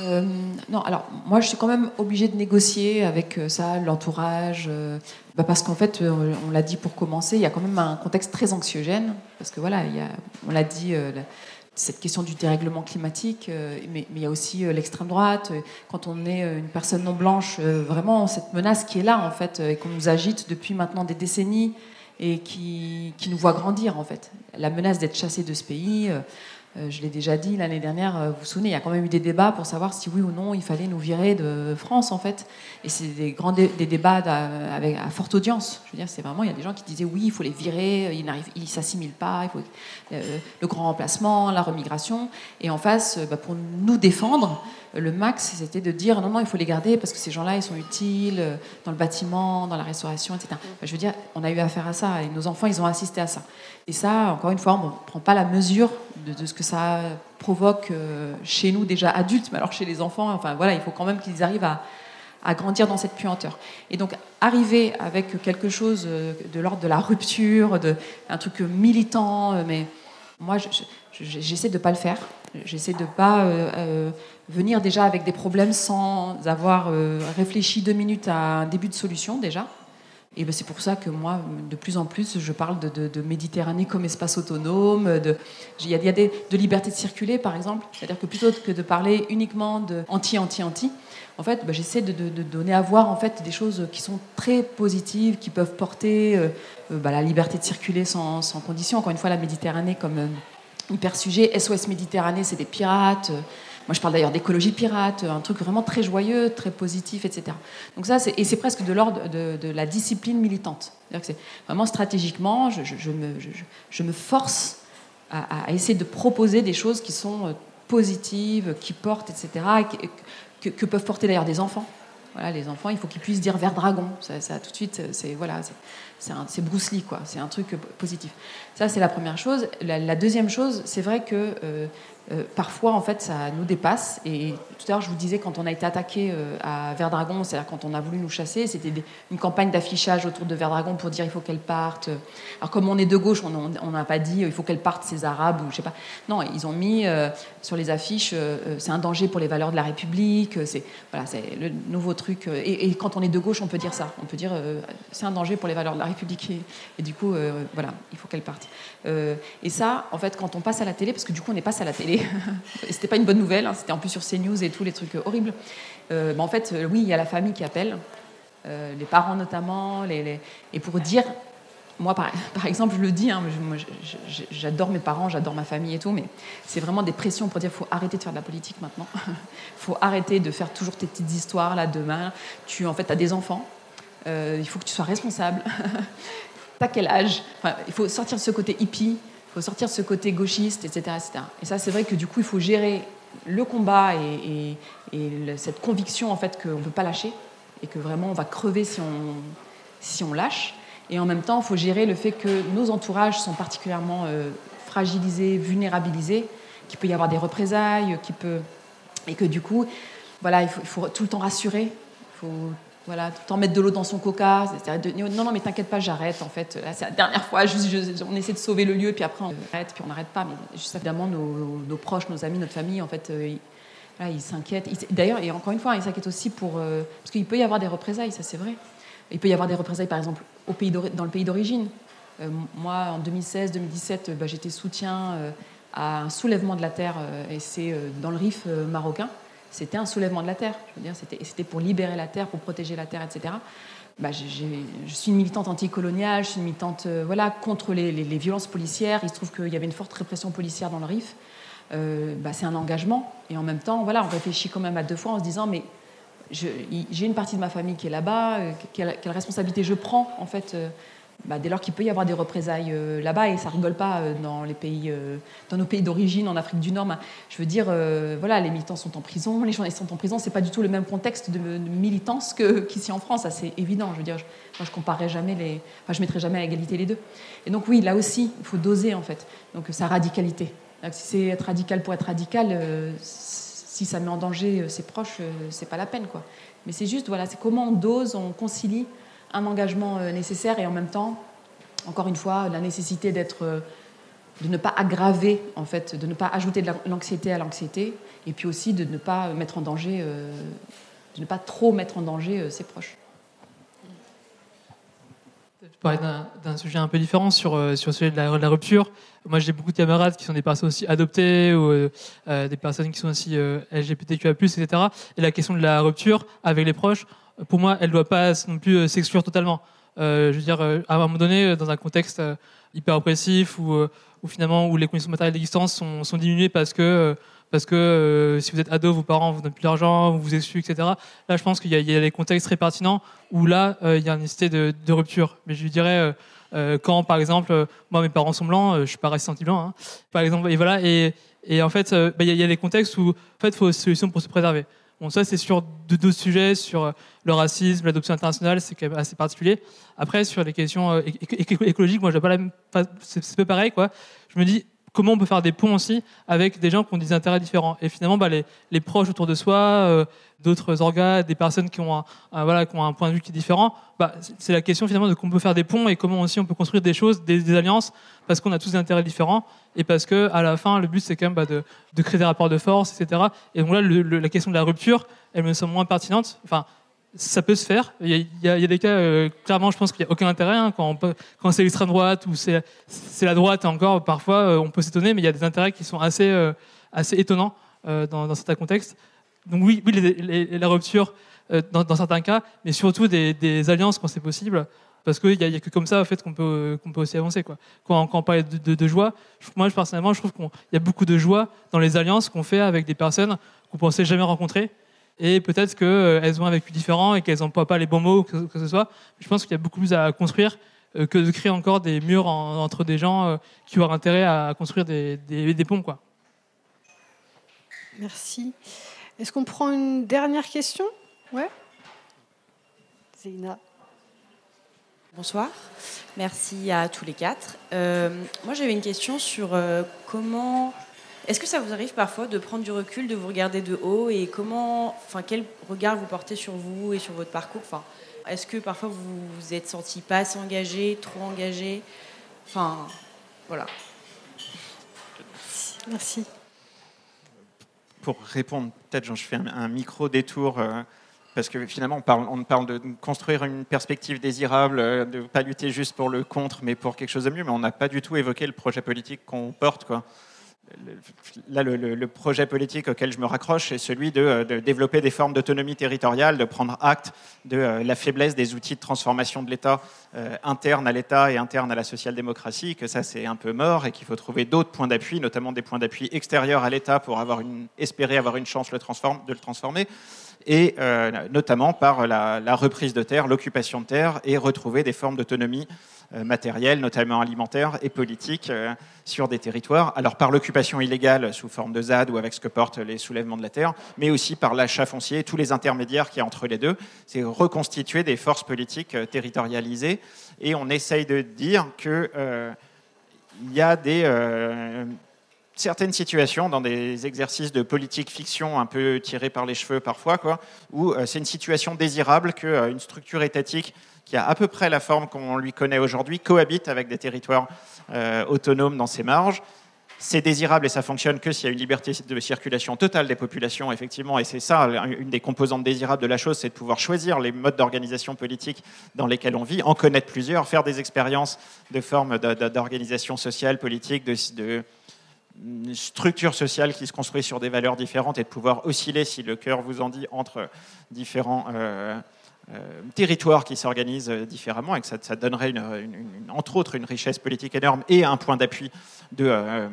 Euh, non, alors moi je suis quand même obligée de négocier avec euh, ça, l'entourage, euh, bah, parce qu'en fait, euh, on l'a dit pour commencer, il y a quand même un contexte très anxiogène, parce que voilà, on l'a dit, euh, cette question du dérèglement climatique, euh, mais, il y a aussi euh, l'extrême droite. Euh, Quand on est une personne non blanche, vraiment cette menace qui est là en fait et qu'on nous agite depuis maintenant des décennies et qui, qui nous voit grandir en fait. La menace d'être chassé de ce pays. Euh, euh, je l'ai déjà dit l'année dernière, euh, vous vous souvenez, il y a quand même eu des débats pour savoir si oui ou non il fallait nous virer de France en fait. Et c'est des grands des débats d'a- avec, à forte audience. Je veux dire, c'est vraiment, il y a des gens qui disaient oui, il faut les virer, ils n'arrivent, ils s'assimilent pas, il faut euh, le grand remplacement, la remigration. Et en face, euh, bah, pour nous défendre, euh, le max, c'était de dire non, non, il faut les garder parce que ces gens-là, ils sont utiles euh, dans le bâtiment, dans la restauration, etc. Enfin, je veux dire, on a eu affaire à ça et nos enfants, ils ont assisté à ça. Et ça, encore une fois, on ne prend pas la mesure de, ce que ça provoque euh, chez nous déjà adultes, mais alors chez les enfants, enfin voilà, il faut quand même qu'ils arrivent à, grandir dans cette puanteur. Et donc arriver avec quelque chose euh, de l'ordre de la rupture, de un truc militant, euh, mais moi je- je- j'essaie de pas le faire. J'essaie de pas euh, euh, venir déjà avec des problèmes sans avoir réfléchi deux minutes à un début de solution déjà. Et ben c'est pour ça que moi, de plus en plus, je parle de, Méditerranée comme espace autonome. Il y a, y a des, de liberté de circuler, par exemple. C'est-à-dire que plutôt que de parler uniquement de anti, anti, anti, en fait, ben, j'essaie de, donner à voir en fait des choses qui sont très positives, qui peuvent porter euh, euh, bah, la liberté de circuler sans, sans condition. Encore une fois, la Méditerranée comme euh, hyper sujet. SOS Méditerranée, c'est des pirates. Moi, je parle d'ailleurs d'écologie pirate, un truc vraiment très joyeux, très positif, etc. Donc ça, et c'est presque de l'ordre de, la discipline militante. C'est vraiment stratégiquement, je, je- je me, je- me force à, essayer de proposer des choses qui sont euh, positives, qui portent, etc., que, peuvent porter d'ailleurs des enfants. Voilà, les enfants, il faut qu'ils puissent dire vers dragon. Ça, tout de suite, c'est voilà, c'est- Bruce Lee, quoi. C'est un truc euh, positif. Ça, c'est la première chose. La, la deuxième chose, c'est vrai que euh, euh, parfois, en fait, ça nous dépasse. Et tout à l'heure, je vous disais, quand on a été attaqué euh, à Verdragon, c'est-à-dire quand on a voulu nous chasser, c'était une campagne d'affichage autour de Verdragon pour dire il faut qu'elle parte. Alors, comme on est de gauche, on n'a pas dit il faut qu'elle parte, ces Arabes, ou je sais pas. Non, ils ont mis euh, sur les affiches euh, euh, c'est un danger pour les valeurs de la République. euh, C'est voilà, le nouveau truc. euh, Et, quand on est de gauche, on peut dire ça. On peut dire euh, c'est un danger pour les valeurs de la République. Et, et du coup, euh, voilà, il faut qu'elle parte. Euh, et ça, en fait, quand on passe à la télé, parce que du coup, on est passe à la télé, [LAUGHS] c'était pas une bonne nouvelle, hein, c'était en plus sur CNews et tous les trucs euh, horribles. Euh, bah, en fait, euh, oui, il y a la famille qui appelle, les parents notamment, les, et pour dire moi, par, [LAUGHS] par, exemple, je le dis, hein, j'adore mes parents, j'adore ma famille et tout, mais c'est vraiment des pressions pour dire faut arrêter de faire de la politique maintenant. [LAUGHS] Faut arrêter de faire toujours tes petites histoires là demain. Tu en fait, as des enfants, il faut que tu sois responsable. T'as quel âge? Il faut sortir de ce côté hippie, faut sortir de ce côté gauchiste, etc. etc. Et ça, c'est vrai que du coup, il faut gérer le combat et, et, cette conviction en fait qu'on ne peut pas lâcher et que vraiment on va crever si on, si on lâche. Et en même temps, il faut gérer le fait que nos entourages sont particulièrement euh, fragilisés, vulnérabilisés, qu'il peut y avoir des représailles, qui peut... et que du coup, voilà, il faut, tout le temps rassurer, voilà, tout mettre de l'eau dans son coca. non, non, mais t'inquiète pas, j'arrête. En fait, c'est la dernière fois. On essaie de sauver le lieu, puis après on arrête, puis on n'arrête pas. Mais évidemment, nos, proches, nos amis, notre famille, en fait, euh, ils, s'inquiètent. D'ailleurs, et encore une fois, ils s'inquiètent aussi pour euh, parce qu'il peut y avoir des représailles, ça c'est vrai. Il peut y avoir des représailles, par exemple, au pays dans le pays d'origine. Euh, moi, en 2016-2017, bah, j'étais soutien à un soulèvement de la terre, et c'est dans le Rif marocain c'était un soulèvement de la terre. Je veux dire, c'était pour libérer la terre, pour protéger la terre, etc. Bah, je suis une militante anticoloniale, je suis une militante euh, voilà, contre les, violences policières. Il se trouve qu'il y avait une forte répression policière dans le RIF. Euh, bah, c'est un engagement. Et en même temps, voilà, on réfléchit quand même à deux fois en se disant, mais j'ai une partie de ma famille qui est là-bas, euh, quelle, quelle, responsabilité je prends en fait bah, dès lors qu'il peut y avoir des représailles euh, là-bas, et ça rigole pas euh, dans, les pays, euh, dans nos pays d'origine, en Afrique du Nord. je veux dire, voilà, les militants sont en prison, les journalistes sont en prison, c'est pas du tout le même contexte de, militance qu'ici en France, c'est évident. Je veux dire, je, moi jamais les, je mettrai jamais à égalité les deux. Et donc oui, là aussi, il faut doser en fait. Donc sa radicalité. si c'est être radical pour être radical, si ça met en danger ses proches, c'est pas la peine quoi. Mais c'est juste, voilà, c'est comment on dose, on concilie un engagement euh, nécessaire et en même temps, encore une fois, la nécessité d'être, euh, de ne pas aggraver, en fait, de ne pas ajouter de l'anxiété à l'anxiété, et puis aussi de ne pas mettre en danger, euh, de ne pas trop mettre en danger ses proches. Je parler d'un sujet un peu différent sur, sur le sujet de la, rupture. Moi, j'ai beaucoup de camarades qui sont des personnes aussi adoptées ou des personnes qui sont aussi LGBTQA+, etc. Et la question de la rupture avec les proches, pour moi, elle ne doit pas non plus euh, s'exclure totalement. Euh, je veux dire, euh, à un moment donné, dans un contexte hyper oppressif où, finalement où les conditions matérielles d'existence sont, diminuées parce que parce que si vous êtes ado, vos parents vous donnent plus d'argent, vous vous excluent, etc. Là, je pense qu'il y, a des contextes très pertinents où là, il y a une nécessité de, rupture. Mais je dirais, quand, par exemple, moi, mes parents sont blancs, je suis pas resté blanc, hein, par exemple, et voilà, et, en fait, bah, il y, a des contextes où, en fait, il faut des solutions pour se préserver. Bon, ça, c'est sur deux sujets, sur euh, le racisme, l'adoption internationale, c'est quand même assez particulier. Après, sur les questions euh, écologiques, moi, pas la même, c'est peu pareil, quoi. Je me dis, comment on peut faire des ponts aussi avec des gens qui ont des intérêts différents. Et finalement, bah, les, proches autour de soi, euh, d'autres organes, des personnes qui ont un, point de vue qui est différent, bah, c'est la question finalement de comment on peut faire des ponts et comment aussi on peut construire des choses, des, alliances, parce qu'on a tous des intérêts différents et parce que à la fin, le but c'est quand même bah, de, de, créer des rapports de force, etc. Et donc là, la question de la rupture, elle me semble moins pertinente. Enfin, ça peut se faire. Il y a, des cas, euh, clairement, je pense qu'il n'y a aucun intérêt. Hein, quand, c'est l'extrême droite ou c'est la droite, encore, parfois, euh, on peut s'étonner, mais il y a des intérêts qui sont assez, euh, assez étonnants dans, certains contextes. Donc oui, oui la rupture dans, certains cas, mais surtout des, alliances quand c'est possible. Parce qu'il n'y a, que comme ça en fait, qu'on peut, qu'on peut aussi avancer. Quoi. Quand, on parle de, joie, moi personnellement, je trouve qu'il y a beaucoup de joie dans les alliances qu'on fait avec des personnes qu'on ne pensait jamais rencontrer et peut-être qu'elles euh, ont un vécu différent et qu'elles n'emploient pas les bons mots, que, que ce soit. Je pense qu'il y a beaucoup plus à construire euh, que de créer encore des murs entre des gens euh, qui auraient intérêt à construire des, des, ponts. Quoi. Merci. Est-ce qu'on prend une dernière question? Ouais Zéina. Bonsoir, merci à tous les quatre. moi j'avais une question sur comment est-ce que ça vous arrive parfois de prendre du recul, de vous regarder de haut et comment, enfin, quel regard vous portez sur vous et sur votre parcours? Enfin, Est-ce que parfois vous vous êtes senti pas assez engagé, trop engagé? Enfin, voilà. Merci. Pour répondre, peut-être je fais un, micro détour. Euh, parce que finalement, on parle, on parle, de construire une perspective désirable, euh, de ne pas lutter juste pour le contre, mais pour quelque chose de mieux, mais on n'a pas du tout évoqué le projet politique qu'on porte. Quoi. Là, le, projet politique auquel je me raccroche, c'est celui de, développer des formes d'autonomie territoriale, de prendre acte de la faiblesse des outils de transformation de l'État interne à l'État et interne à la social-démocratie, que ça c'est un peu mort et qu'il faut trouver d'autres points d'appui, notamment des points d'appui extérieurs à l'État pour espérer avoir une chance de le transformer et euh, notamment par la, reprise de terre, l'occupation de terre, et retrouver des formes d'autonomie euh, matérielle, notamment alimentaire et politique, euh, sur des territoires. Alors par l'occupation illégale sous forme de ZAD ou avec ce que portent les soulèvements de la terre, mais aussi par l'achat foncier et tous les intermédiaires qui y a entre les deux. C'est reconstituer des forces politiques territorialisées, et on essaye de dire qu'il y a des certaines situations, dans des exercices de politique fiction un peu tirés par les cheveux parfois, quoi, où euh, c'est une situation désirable qu'une euh, structure étatique qui a à peu près la forme qu'on lui connaît aujourd'hui cohabite avec des territoires euh, autonomes dans ses marges. C'est désirable et ça fonctionne que s'il y a une liberté de circulation totale des populations, effectivement, et c'est ça, une des composantes désirables de la chose, c'est de pouvoir choisir les modes d'organisation politique dans lesquels on vit, en connaître plusieurs, faire des expériences de formes d'organisation sociale, politique, de, de une structure qui se construit sur des valeurs différentes et de pouvoir osciller, si le cœur vous en dit, entre différents euh, euh, territoires qui s'organisent différemment et que ça, donnerait, entre autres, une richesse politique énorme et un point d'appui, de, euh,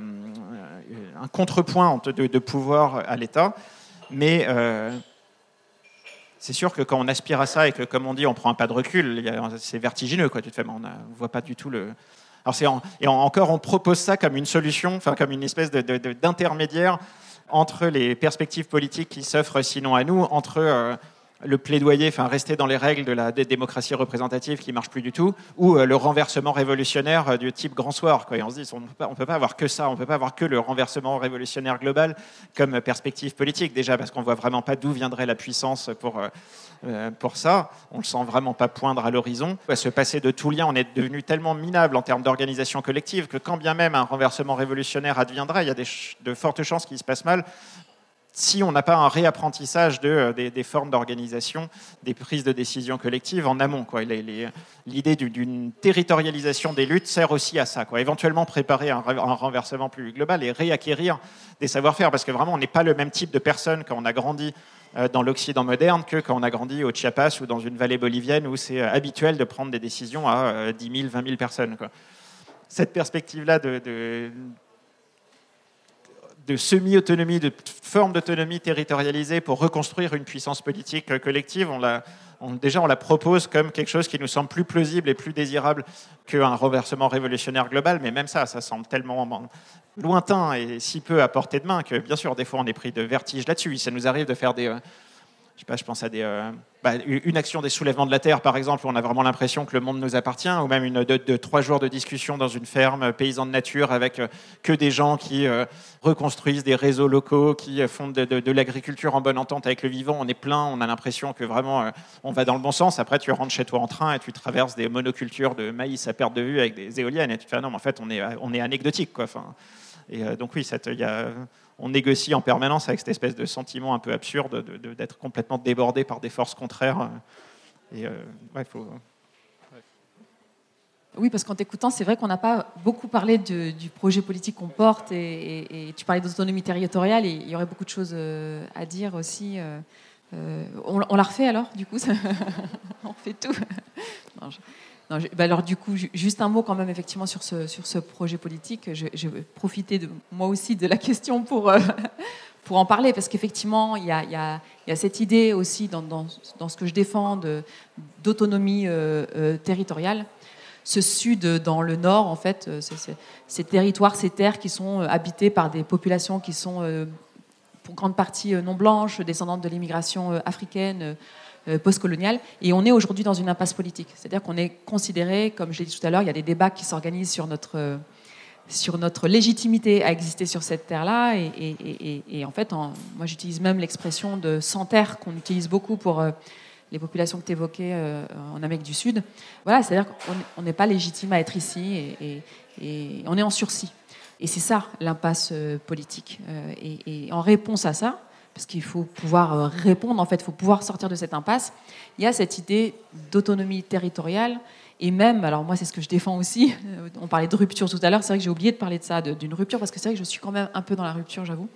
un contrepoint de, pouvoir à l'État. Mais c'est sûr que quand on aspire à ça et que, comme on dit, on prend un pas de recul, c'est vertigineux. Quoi, on ne voit pas du tout le, alors et encore, on propose ça comme une solution, comme une espèce d'intermédiaire entre les perspectives politiques qui s'offrent sinon à nous, entre euh, le plaidoyer, enfin rester dans les règles de la démocratie représentative qui marche plus du tout, ou euh, le renversement révolutionnaire euh, du type grand soir. Quoi. Et on se dit, on ne peut pas avoir que ça, on ne peut pas avoir que le renversement révolutionnaire global comme perspective politique, déjà parce qu'on voit vraiment pas d'où viendrait la puissance pour, euh, pour ça. On ne le sent vraiment pas poindre à l'horizon. À se passer de tout lien, on est devenu tellement minable en termes d'organisation collective que quand bien même un renversement révolutionnaire adviendra, il y a de fortes chances qu'il se passe mal si on n'a pas un réapprentissage de, euh, des, formes d'organisation, des prises de décision collectives en amont. L'idée d'une territorialisation des luttes sert aussi à ça. Quoi. Éventuellement préparer un, renversement plus global et réacquérir des savoir-faire, parce que vraiment on n'est pas le même type de personne quand on a grandi euh, dans l'Occident moderne que quand on a grandi au Chiapas ou dans une vallée bolivienne où c'est euh, habituel de prendre des décisions à 10 000, 20 000 personnes. Cette perspective-là de semi-autonomie, de forme d'autonomie territorialisée pour reconstruire une puissance politique collective, on la, déjà on la propose comme quelque chose qui nous semble plus plausible et plus désirable qu'un renversement révolutionnaire global, mais même ça, ça semble tellement lointain et si peu à portée de main que bien sûr, des fois on est pris de vertige là-dessus. Ça nous arrive de faire des... Euh, je sais pas, je pense à des, euh, bah, une action des soulèvements de la terre, par exemple, où on a vraiment l'impression que le monde nous appartient, ou même une de, trois jours de discussion dans une ferme paysan de nature avec euh, que des gens qui euh, reconstruisent des réseaux locaux, qui font de, l'agriculture en bonne entente avec le vivant. On est plein, on a l'impression que vraiment on va dans le bon sens. Après, tu rentres chez toi en train et tu traverses des monocultures de maïs à perte de vue avec des éoliennes et tu te fais ah non, mais en fait, on est, on est anecdotique. Et donc oui, il y a on négocie en permanence avec cette espèce de sentiment un peu absurde d'être complètement débordé par des forces contraires. Et, euh, Oui, parce qu'en t'écoutant, c'est vrai qu'on n'a pas beaucoup parlé du projet politique qu'on porte et, tu parlais d'autonomie territoriale et il y aurait beaucoup de choses euh, à dire aussi. Euh, on, la refait alors, du coup [LAUGHS] On fait tout [LAUGHS] bah alors du coup, juste un mot quand même effectivement sur ce, sur ce projet politique. Je, je vais profiter de, moi aussi de la question pour, euh, [LAUGHS] pour en parler, parce qu'effectivement, il y a, y, y a, cette idée aussi dans, dans, ce que je défends d'autonomie euh, euh, territoriale. Ce sud dans le nord, en fait, ces territoires, ces terres qui sont habitées par des populations qui sont pour grande partie non blanches, descendantes de l'immigration africaine, postcoloniale. Et on est aujourd'hui dans une impasse politique. C'est-à-dire qu'on est considéré, comme je l'ai dit tout à l'heure, il y a des débats qui s'organisent sur notre, euh, sur notre légitimité à exister sur cette terre-là. Et, en fait, moi j'utilise même l'expression de sans-terre qu'on utilise beaucoup pour euh, les populations que tu évoquais en Amérique du Sud. Voilà, c'est-à-dire qu'on n'est pas légitime à être ici et, on est en sursis. Et c'est ça l'impasse politique. et en réponse à ça, parce qu'il faut pouvoir euh, répondre, en fait, il faut pouvoir sortir de cette impasse. Il y a cette idée d'autonomie territoriale Et même, alors moi c'est ce que je défends aussi, on parlait de rupture tout à l'heure, c'est vrai que j'ai oublié de parler de ça, d'une rupture, parce que c'est vrai que je suis quand même un peu dans la rupture, j'avoue,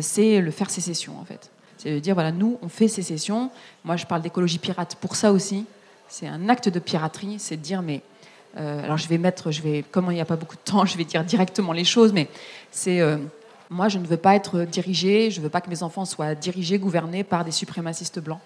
c'est le faire sécession en fait. C'est de dire, voilà, nous, on fait sécession. Moi, je parle d'écologie pirate pour ça aussi. C'est un acte de piraterie, c'est de dire, mais euh, alors je vais mettre, je vais, comme il n'y a pas beaucoup de temps, [LAUGHS] je vais dire directement les choses, mais c'est euh, moi je ne veux pas être dirigé, je ne veux pas que mes enfants soient dirigés, gouvernés par des suprémacistes blancs.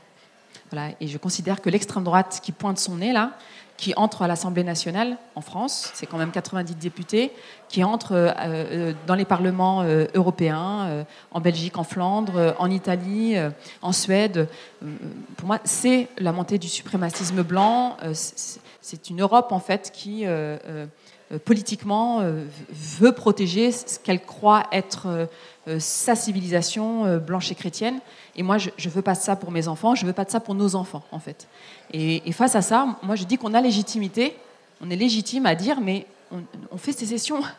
Voilà, et je considère que l'extrême droite qui pointe son nez là, qui entre à l'Assemblée nationale en France, c'est quand même 90 députés, qui entre euh, dans les parlements européens, en Belgique, en Flandre, en Italie, en Suède. pour moi, c'est la montée du suprémacisme blanc c'est une Europe en fait qui euh, euh, politiquement euh, veut protéger ce qu'elle croit être sa civilisation blanche et chrétienne. Et moi, je ne veux pas de ça pour mes enfants, je ne veux pas de ça pour nos enfants, en fait. Et, face à ça, moi, je dis qu'on a légitimité, on est légitime à dire, mais on, fait sécession. [LAUGHS]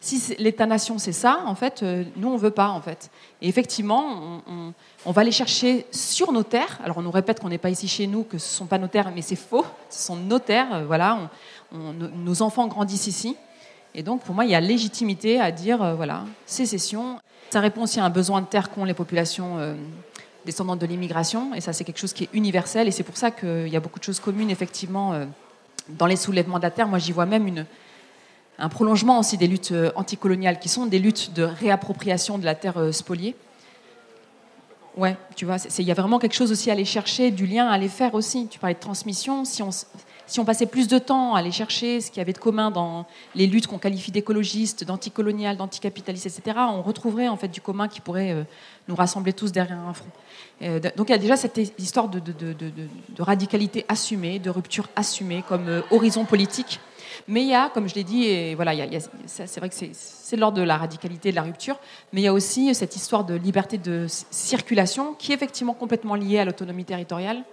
Si l'État-nation, c'est ça, en fait, nous, on ne veut pas, en fait. Et effectivement, on, on va les chercher sur nos terres. Alors on nous répète qu'on n'est pas ici chez nous, que ce ne sont pas nos terres, mais c'est faux. Ce sont nos terres. Euh, nos enfants grandissent ici. Et donc pour moi, il y a légitimité à dire, euh, voilà, sécession. Ça répond aussi à un besoin de terre qu'ont les populations euh, descendantes de l'immigration. Et ça, c'est quelque chose qui est universel. Et c'est pour ça qu'il y a beaucoup de choses communes, effectivement, dans les soulèvements de la terre. Moi, j'y vois même une, un prolongement aussi des luttes anticoloniales, qui sont des luttes de réappropriation de la terre spoliée. Ouais, tu vois, il y a vraiment quelque chose aussi à aller chercher, du lien à aller faire aussi. Tu parlais de transmission. Si on, si on passait plus de temps à aller chercher ce qu'il y avait de commun dans les luttes qu'on qualifie d'écologistes, d'anticoloniales, d'anticapitalistes, etc., on retrouverait en fait du commun qui pourrait euh, nous rassembler tous derrière un front. Euh, donc il y a déjà cette histoire de, radicalité assumée, de rupture assumée comme euh, horizon politique mais il y a, comme je l'ai dit, et voilà, c'est vrai que c'est l'ordre de la radicalité, de la rupture, mais il y a aussi cette histoire de liberté de circulation qui est effectivement complètement liée à l'autonomie territoriale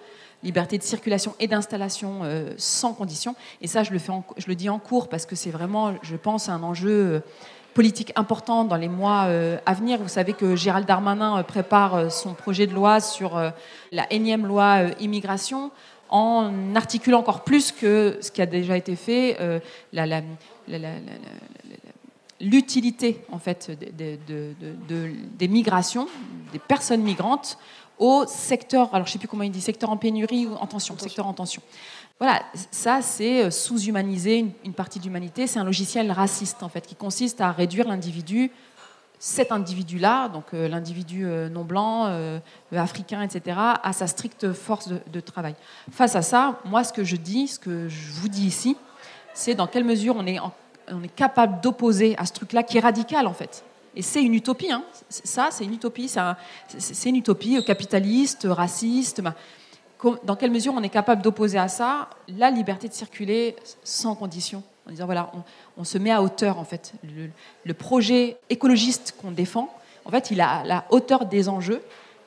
liberté de circulation et d'installation euh, sans condition. Et ça, je le, fais je le dis en cours parce que c'est vraiment, je pense, un enjeu euh, politique important dans les mois euh, à venir. Vous savez que Gérald Darmanin prépare son projet de loi sur la énième loi immigration en articulant encore plus que ce qui a déjà été fait, l'utilité en fait des migrations, des personnes migrantes au secteur, alors je ne sais plus comment il dit, secteur en pénurie ou en tension, secteur en tension. Voilà, ça c'est euh, sous-humaniser une, une, partie d'humanité, c'est un logiciel raciste en fait qui consiste à réduire l'individu cet individu-là, donc euh, l'individu euh, non blanc, euh, africain, etc., a sa stricte force de, travail. Face à ça, moi, ce que je dis, ce que je vous dis ici, c'est dans quelle mesure on est, on est capable d'opposer à ce truc-là qui est radical, en fait. Et c'est une utopie, hein. ça, c'est une utopie, c'est une utopie capitaliste, raciste. Dans quelle mesure on est capable d'opposer à ça la liberté de circuler sans condition en disant voilà, on, se met à hauteur en fait. Le, projet écologiste qu'on défend, en fait, il a la hauteur des enjeux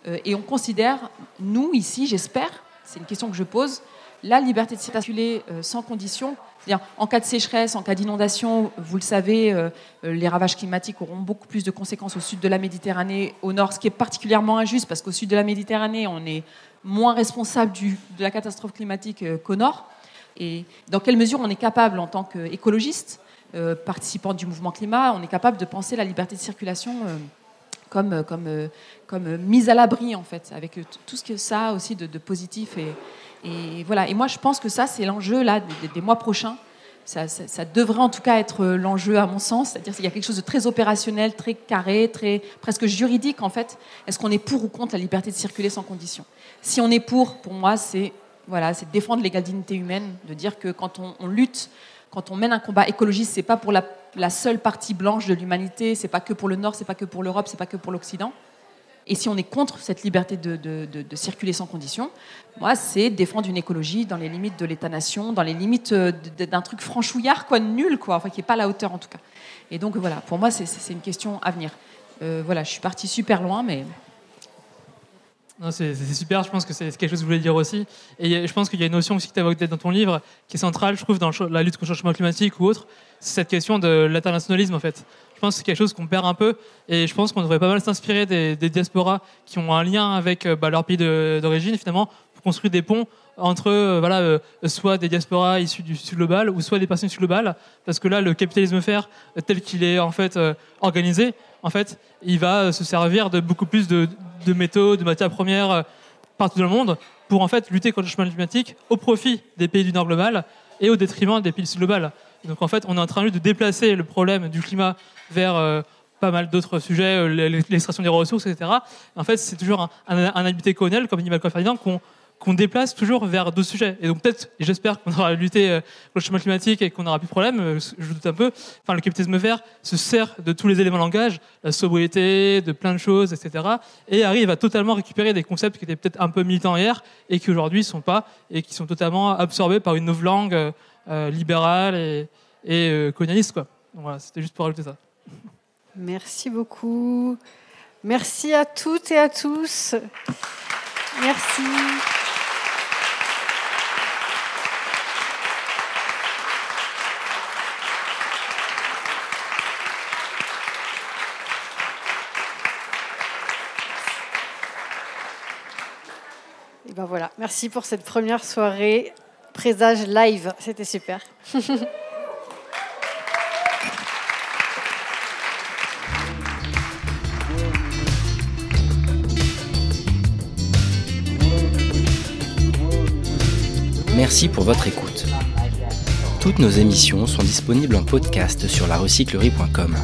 euh, et on considère, nous ici, j'espère, c'est une question que je pose, la liberté de circuler euh, sans condition. En cas de sécheresse, en cas d'inondation, vous le savez, euh, les ravages climatiques auront beaucoup plus de conséquences au sud de la Méditerranée, au nord, ce qui est particulièrement injuste parce qu'au sud de la Méditerranée, on est moins responsable de la catastrophe climatique qu'au nord et dans quelle mesure on est capable, en tant qu'écologiste, euh, participant du mouvement climat, on est capable de penser la liberté de circulation euh, comme, euh, mise à l'abri, en fait, avec tout ce que ça a aussi de, positif. Et, et, voilà. Et moi, je pense que ça, c'est l'enjeu là, des, mois prochains. Ça, devrait en tout cas être l'enjeu à mon sens, c'est-à-dire qu'il y a quelque chose de très opérationnel, très carré, très presque juridique en fait. Est-ce qu'on est pour ou contre la liberté de circuler sans condition? Si on est pour, pour moi, c'est voilà, c'est défendre l'égale dignité humaine, de dire que quand on, lutte, quand on mène un combat écologiste, c'est pas pour la, seule partie blanche de l'humanité, c'est pas que pour le Nord, c'est pas que pour l'Europe, c'est pas que pour l'Occident. Et si on est contre cette liberté de, circuler sans condition, moi, c'est défendre une écologie dans les limites de l'État-nation, dans les limites euh, d'un truc franchouillard, quoi, nul, quoi, enfin, qui n'est pas à la hauteur en tout cas. Et donc voilà, pour moi, c'est une question à venir. Euh, voilà, je suis partie super loin, mais c'est super, je pense que c'est quelque chose que je voulais dire aussi. Et je pense qu'il y a une notion aussi que tu avais dans ton livre qui est centrale, je trouve, dans la lutte contre le changement climatique ou autre, c'est cette question de l'internationalisme en fait. Je pense que c'est quelque chose qu'on perd un peu et je pense qu'on devrait pas mal s'inspirer des, diasporas qui ont un lien avec euh, bah, leur pays d'origine finalement pour construire des ponts entre euh, voilà, euh, soit des diasporas issus du sud global ou soit des personnes du sud global, parce que là, le capitalisme faire tel qu'il est en fait organisé, en fait, il va euh, se servir de beaucoup plus de, métaux, de matières premières euh, partout dans le monde pour en fait lutter contre le changement climatique au profit des pays du nord global et au détriment des pays du sud global. Donc en fait, on est en train de déplacer le problème du climat vers euh, pas mal d'autres sujets, l'extraction des ressources, etc. En fait, c'est toujours un, un, un habité colonial, comme dit Malcolm Ferdinand, qu'on qu'on déplace toujours vers d'autres sujets. Et donc peut-être, et j'espère qu'on aura lutté euh, contre le changement climatique et qu'on n'aura plus de problème, euh, je doute un peu, enfin le capitalisme vert se sert de tous les éléments de langage, la sobriété, de plein de choses, etc. Et arrive à totalement récupérer des concepts qui étaient peut-être un peu militants hier et qui aujourd'hui ne sont pas, et qui sont totalement absorbés par une nouvelle langue euh, euh, libérale et, euh, colonialiste. Quoi. Voilà, c'était juste pour rajouter ça. Merci beaucoup. Merci à toutes et à tous. Merci. Ben merci pour cette première soirée présage live, c'était super. Merci pour votre écoute. Toutes nos émissions sont disponibles en podcast sur larecyclerie.com.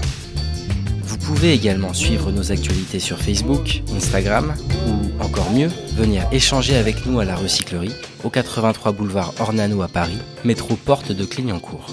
Vous pouvez également suivre nos actualités sur Facebook, Instagram ou encore mieux, venir échanger avec nous à la recyclerie au 83 boulevard Ornano à Paris, métro porte de Clignancourt.